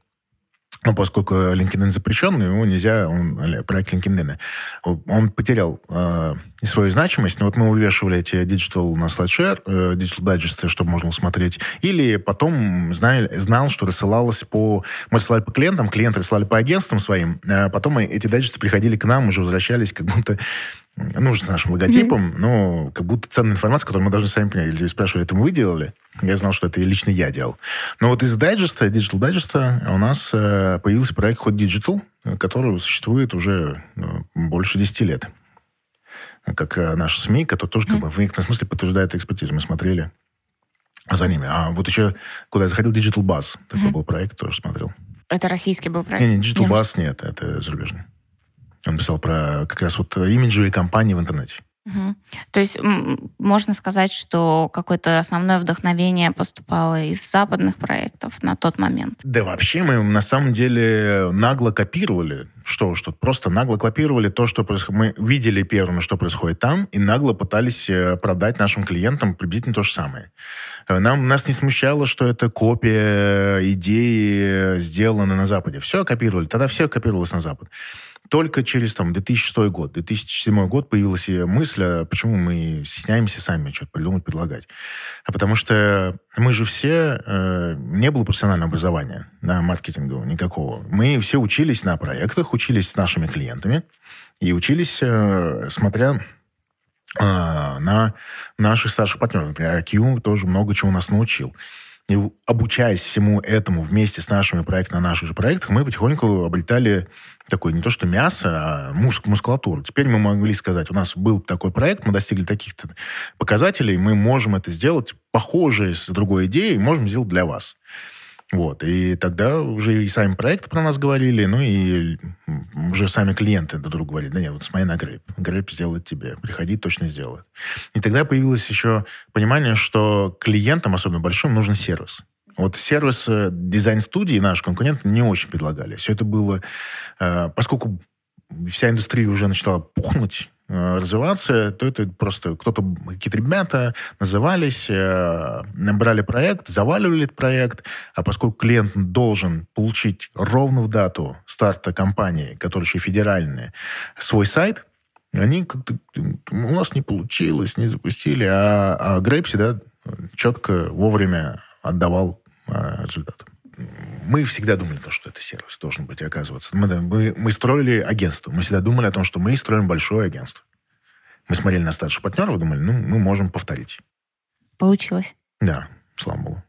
ну, поскольку LinkedIn запрещен, его нельзя, он, проект LinkedIn, он потерял э, свою значимость. Вот мы увешивали эти digital на SlideShare, э, digital digest, чтобы можно смотреть. Или потом знали, знал, что рассылалось по... Мы рассылали по клиентам, клиенты рассылали по агентствам своим, а потом эти дайджесты приходили к нам, уже возвращались, как будто ну, с нашим логотипом, mm-hmm. но как будто ценная информация, которую мы должны сами понять. Или спрашивали, это мы делали? Я знал, что это лично я делал. Но вот из дайджеста, Digital дайджеста у нас э, появился проект Hot Digital, который существует уже ну, больше 10 лет. Как э, наши СМИ, которые тоже mm-hmm. как бы, в некотором смысле подтверждают экспертизу. Мы смотрели за ними. А вот еще, куда я заходил, Digital Buzz. Такой mm-hmm. был проект, тоже смотрел. Это российский был проект? Не, не Digital Buzz нет, это зарубежный. Он писал про как раз вот имиджевые компании в интернете. Угу. То есть можно сказать, что какое-то основное вдохновение поступало из западных проектов на тот момент? Да вообще мы на самом деле нагло копировали, что что просто нагло копировали то, что происходит. Мы видели первыми, что происходит там, и нагло пытались э, продать нашим клиентам приблизительно то же самое. Э, нам, нас не смущало, что это копия идеи, сделаны на Западе. Все копировали. Тогда все копировалось на Запад только через там, 2006 год, 2007 год появилась мысль, а почему мы стесняемся сами что-то придумать, предлагать. А потому что мы же все, э, не было профессионального образования, да, маркетингового никакого. Мы все учились на проектах, учились с нашими клиентами и учились, э, смотря а, на наших старших партнеров. Например, IQ тоже много чего нас научил. И обучаясь всему этому вместе с нашими проектами на наших же проектах, мы потихоньку обретали такое не то что мясо, а муск, мускулатуру. Теперь мы могли сказать, у нас был такой проект, мы достигли таких-то показателей, мы можем это сделать похожее с другой идеей, можем сделать для вас. Вот. И тогда уже и сами проекты про нас говорили, ну и уже сами клиенты друг другу говорили, да нет, вот смотри на Грейп. Грейп сделает тебе. Приходи, точно сделает. И тогда появилось еще понимание, что клиентам, особенно большим, нужен сервис. Вот сервис э, дизайн-студии наш конкурент не очень предлагали. Все это было... Э, поскольку вся индустрия уже начала пухнуть, развиваться, то это просто кто-то, какие-то ребята назывались, э, набрали проект, заваливали этот проект, а поскольку клиент должен получить ровно в дату старта компании, которая еще федеральная, свой сайт, они как-то у нас не получилось, не запустили, а, а Грейп всегда четко вовремя отдавал э, результат мы всегда думали, что это сервис должен быть, оказываться. Мы, мы, мы строили агентство. Мы всегда думали о том, что мы строим большое агентство. Мы смотрели на старших партнеров и думали, ну, мы можем повторить. Получилось. Да, слава богу.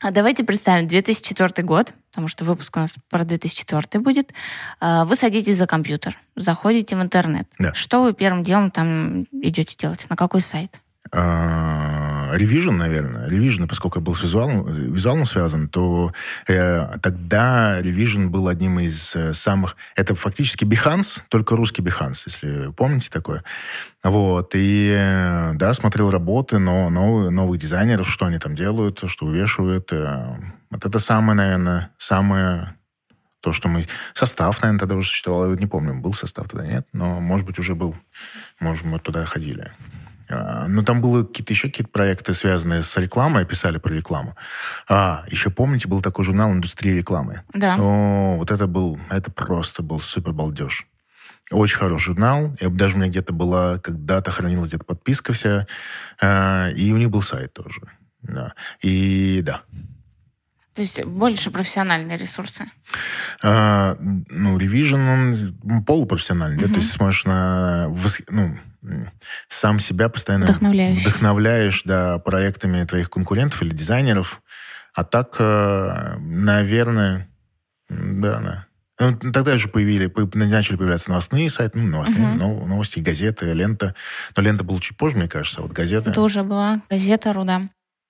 А давайте представим 2004 год, потому что выпуск у нас про 2004 будет. А, вы садитесь за компьютер, заходите в интернет. Да. Что вы первым делом там идете делать? На какой сайт? Revision, наверное. Revision, поскольку я был с визуалом, визуалом связан, то э, тогда Revision был одним из э, самых... Это фактически Behance, только русский Behance, если помните такое. Вот. И, э, да, смотрел работы, но новые, новых дизайнеров, что они там делают, что увешивают. Э, вот это самое, наверное, самое то, что мы... Состав, наверное, тогда уже существовал. Не помню, был состав тогда, нет? Но, может быть, уже был. Может, мы туда ходили. А, ну, там было какие-то еще какие-то проекты, связанные с рекламой, писали про рекламу. А, еще помните, был такой журнал «Индустрия рекламы». Да. О, вот это был, это просто был супер балдеж. Очень хороший журнал. И даже у меня где-то была, когда-то хранилась где-то подписка вся. А, и у них был сайт тоже. Да. И да. То есть больше профессиональные ресурсы? А, ну, Revision, он полупрофессиональный, угу. да, то есть смотришь на... Ну, сам себя постоянно вдохновляешь да, проектами твоих конкурентов или дизайнеров. А так, э, наверное, да, да. Ну, тогда же появили, начали появляться новостные сайты, ну, новостные, uh новости, газеты, лента. Но лента была чуть позже, мне кажется, а вот газета... Это уже была газета «Руда».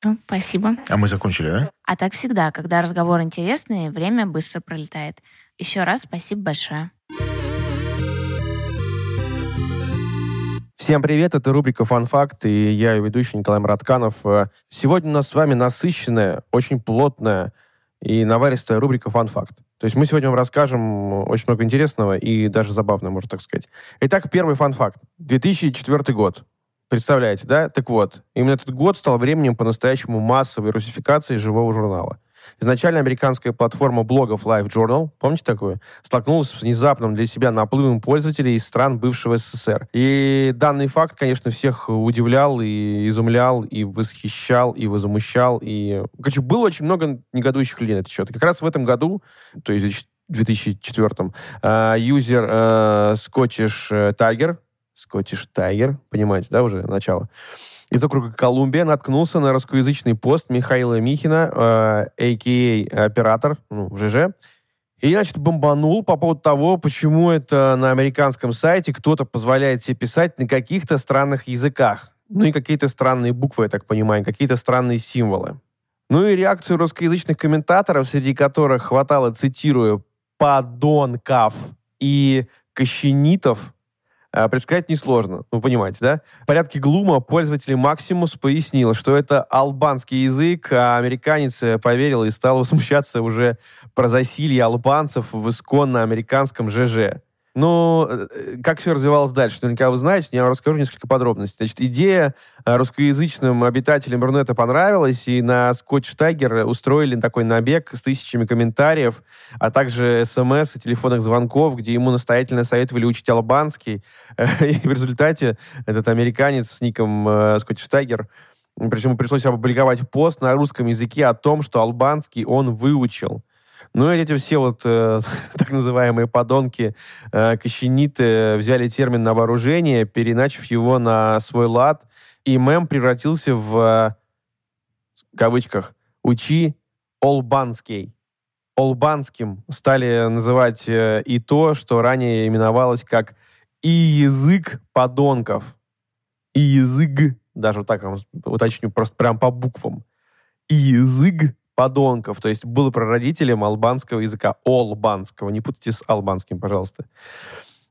Ну, спасибо. А мы закончили, да? А так всегда, когда разговор интересный, время быстро пролетает. Еще раз спасибо большое. Всем привет, это рубрика «Фан-факт», и я ее ведущий Николай Маратканов. Э, сегодня у нас с вами насыщенная, очень плотная и наваристая рубрика «Фан-факт». То есть мы сегодня вам расскажем очень много интересного и даже забавного, можно так сказать. Итак, первый фан-факт. 2004 год. Представляете, да? Так вот, именно этот год стал временем по-настоящему массовой русификации живого журнала. Изначально американская платформа блогов Live Journal, помните такую, столкнулась с внезапным для себя наплывом пользователей из стран бывшего СССР. И данный факт, конечно, всех удивлял и изумлял, и восхищал, и возмущал. И, короче, было очень много негодующих людей на этот счет. Как раз в этом году, то есть в 2004 э, юзер э, Scottish Tiger, Scottish Tiger, понимаете, да, уже начало, из округа Колумбия наткнулся на русскоязычный пост Михаила Михина, э, а.к.а. оператор, ну, ЖЖ, и, значит, бомбанул по поводу того, почему это на американском сайте кто-то позволяет себе писать на каких-то странных языках. Ну и какие-то странные буквы, я так понимаю, какие-то странные символы. Ну и реакцию русскоязычных комментаторов, среди которых хватало, цитирую, «подонков» и «кощенитов», предсказать несложно. Ну, понимаете, да? В порядке Глума пользователь Максимус пояснил, что это албанский язык, а американец поверил и стал возмущаться уже про засилье албанцев в исконно американском ЖЖ. Но э, как все развивалось дальше, наверняка вы знаете, я вам расскажу несколько подробностей. Значит, идея э, русскоязычным обитателям Рунета понравилась, и на Скотч Тайгер устроили такой набег с тысячами комментариев, а также смс и телефонных звонков, где ему настоятельно советовали учить албанский. И в результате этот американец с ником э, Скотч Тайгер причем пришлось опубликовать пост на русском языке о том, что албанский он выучил. Ну, и эти все вот э, так называемые подонки, э, кощениты взяли термин на вооружение, переначив его на свой лад, и мем превратился в, э, в кавычках, «учи олбанский». Олбанским стали называть э, и то, что ранее именовалось как «и язык подонков». И язык, даже вот так вам уточню, просто прям по буквам. И язык подонков, то есть был прародителем албанского языка, олбанского, не путайте с албанским, пожалуйста.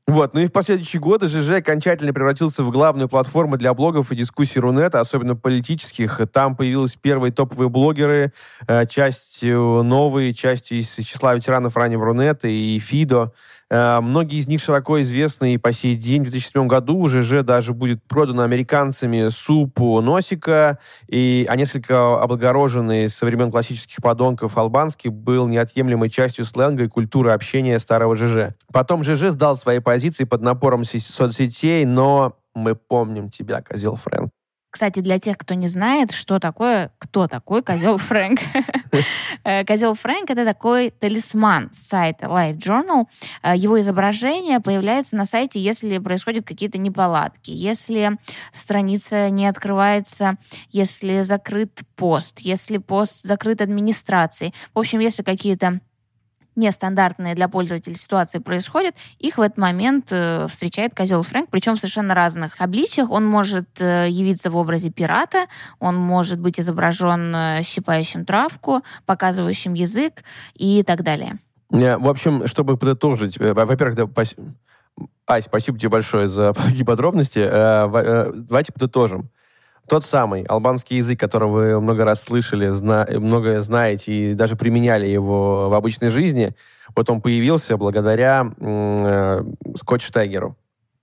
Вот. Ну и в последующие годы ЖЖ окончательно превратился в главную платформу для блогов и дискуссий Рунета, особенно политических. Там появились первые топовые блогеры, э, частью новые, частью из числа ветеранов раннего Рунета и Фидо. Э, многие из них широко известны и по сей день. В 2007 году уже же даже будет продано американцами супу Носика, и, а несколько облагороженный со времен классических подонков албанский был неотъемлемой частью сленга и культуры общения старого ЖЖ. Потом ЖЖ сдал свои позиции под напором соцсетей, но мы помним тебя, козел Фрэнк. Кстати, для тех, кто не знает, что такое, кто такой козел Фрэнк. Э, козел Фрэнк это такой талисман сайта Life Journal. Э, его изображение появляется на сайте, если происходят какие-то неполадки, если страница не открывается, если закрыт пост, если пост закрыт администрацией. В общем, если какие-то нестандартные для пользователя ситуации происходят, их в этот момент э, встречает козел Фрэнк, причем в совершенно разных обличиях. Он может э, явиться в образе пирата, он может быть изображен э, щипающим травку, показывающим язык и так далее. В общем, чтобы подытожить, во-первых, да. Ась, спасибо тебе большое за подробности. Давайте подытожим. Тот самый албанский язык, который вы много раз слышали, зна много знаете и даже применяли его в обычной жизни, вот он появился благодаря э, Скотч-Тайгеру.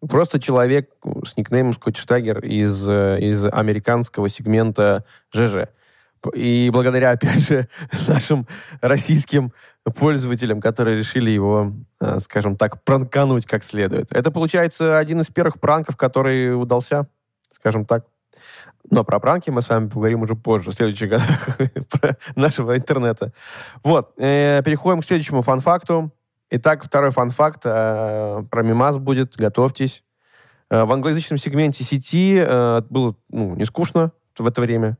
Просто человек с никнеймом Скотч-Тайгер из, э, из американского сегмента ЖЖ. И благодаря, опять же, нашим российским пользователям, которые решили его, э, скажем так, пранкануть как следует. Это, получается, один из первых пранков, который удался, скажем так. Но про пранки мы с вами поговорим уже позже, в следующих годах нашего интернета. Вот, э, переходим к следующему фан-факту. Итак, второй фан-факт э, про мимаз будет, готовьтесь. Э, в англоязычном сегменте сети было ну, не скучно в это время.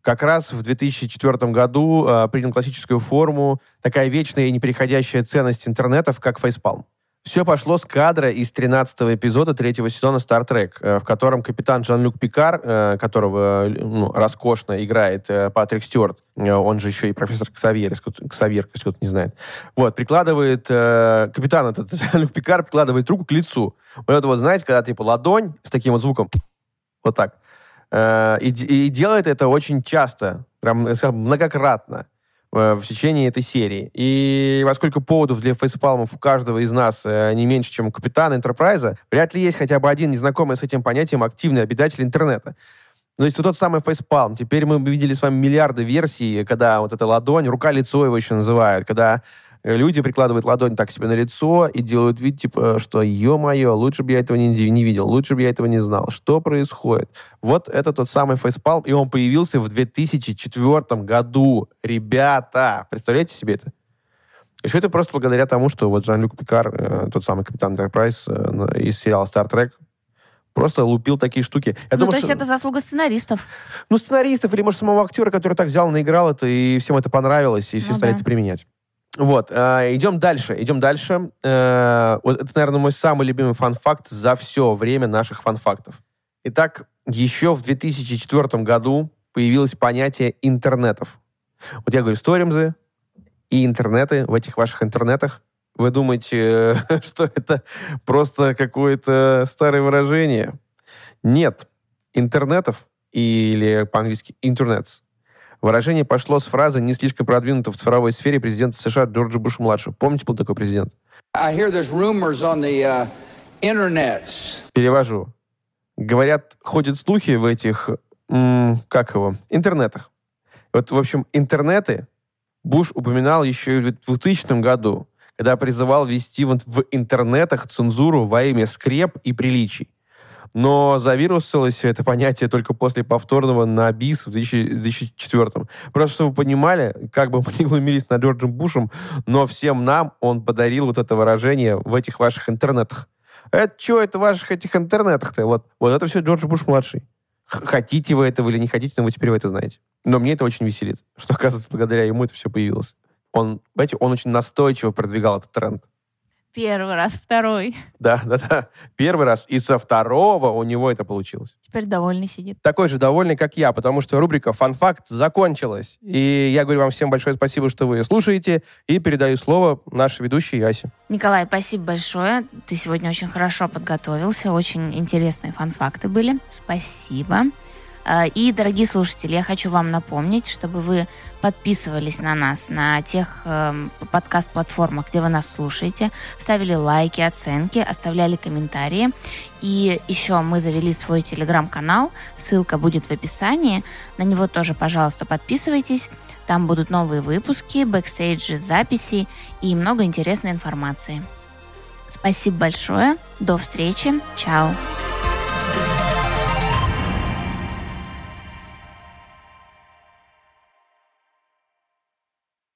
Как раз в 2004 году принял классическую форму такая вечная и непереходящая ценность интернетов, как фейспалм. Все пошло с кадра из 13 эпизода третьего сезона Star Trek, э, в котором капитан Жан-Люк Пикар, э, которого ну, роскошно играет э, Патрик Стюарт, он же еще и профессор Ксавьер, Ксавьер, если кто-то не знает, вот, прикладывает, капитан этот Жан-Люк Пикар прикладывает руку к лицу. Вот это вот, знаете, когда типа ладонь с таким вот звуком, вот так, и, и делает это очень часто, прям многократно. Э, в течение этой серии. И поскольку поводов для фейспалмов у каждого из нас э, не меньше, чем у капитана Энтерпрайза, вряд ли есть хотя бы один незнакомый с этим понятием активный обитатель интернета. То есть тот самый фейспалм. Теперь мы видели с вами миллиарды версий, когда вот эта ладонь, рука-лицо его еще называют, когда люди прикладывают ладонь так себе на лицо и делают вид, типа, что, ё-моё, лучше бы я этого не, не видел, лучше бы я этого не знал. Что происходит? Вот это тот самый фейспалм, и он появился в 2004 году. Ребята, представляете себе это? И все это просто благодаря тому, что вот Жан-Люк Пикар, э, тот самый капитан Энтерпрайз э, из сериала Star Trek, просто лупил такие штуки. Я ну, думаю, то есть что... это заслуга сценаристов? Ну, сценаристов или, может, самого актера, который так взял, наиграл это, и всем это понравилось, и все ну, стали да. это применять. Вот, э, идем дальше, идем дальше. Э, вот это, наверное, мой самый любимый фан-факт за все время наших фан-фактов. Итак, еще в 2004 году появилось понятие интернетов. Вот я говорю сторимзы и интернеты в этих ваших интернетах. Вы думаете, что это просто какое-то старое выражение? Нет. Интернетов или по-английски интернетс Выражение пошло с фразы не слишком продвинутого в цифровой сфере президента США Джорджа Буша-младшего. Помните, был такой президент? The, uh, Перевожу. Говорят, ходят слухи в этих, м- как его, интернетах. Вот, в общем, интернеты Буш упоминал еще и в 2000 году, когда призывал ввести вот в интернетах цензуру во имя скреп и приличий. Но завирусилось это понятие только после повторного на БИС в 2004. Просто чтобы вы понимали, как бы мы не глумились над Джорджем Бушем, но всем нам он подарил вот это выражение в этих ваших интернетах. Это что, это в ваших этих интернетах-то? Вот, вот это все Джордж Буш-младший. Хотите вы этого или не хотите, но вы теперь вы это знаете. Но мне это очень веселит, что, оказывается, благодаря ему это все появилось. Он, знаете, он очень настойчиво продвигал этот тренд. Первый раз, второй. Да, да, да. Первый раз. И со второго у него это получилось. Теперь довольный сидит. Такой же довольный, как я, потому что рубрика «Фан-факт» закончилась. И я говорю вам всем большое спасибо, что вы ее слушаете, и передаю слово нашей ведущей Ясе. Николай, спасибо большое. Ты сегодня очень хорошо подготовился. Очень интересные фан-факты были. Спасибо. А, и, дорогие слушатели, я хочу вам напомнить, чтобы вы подписывались на нас на тех э, подкаст-платформах, где вы нас слушаете, ставили лайки, оценки, оставляли комментарии. И еще мы завели свой телеграм-канал, ссылка будет в описании. На него тоже, пожалуйста, подписывайтесь. Там будут новые выпуски, бэкстейджи, записи и много интересной информации. Спасибо большое. До встречи. Чао.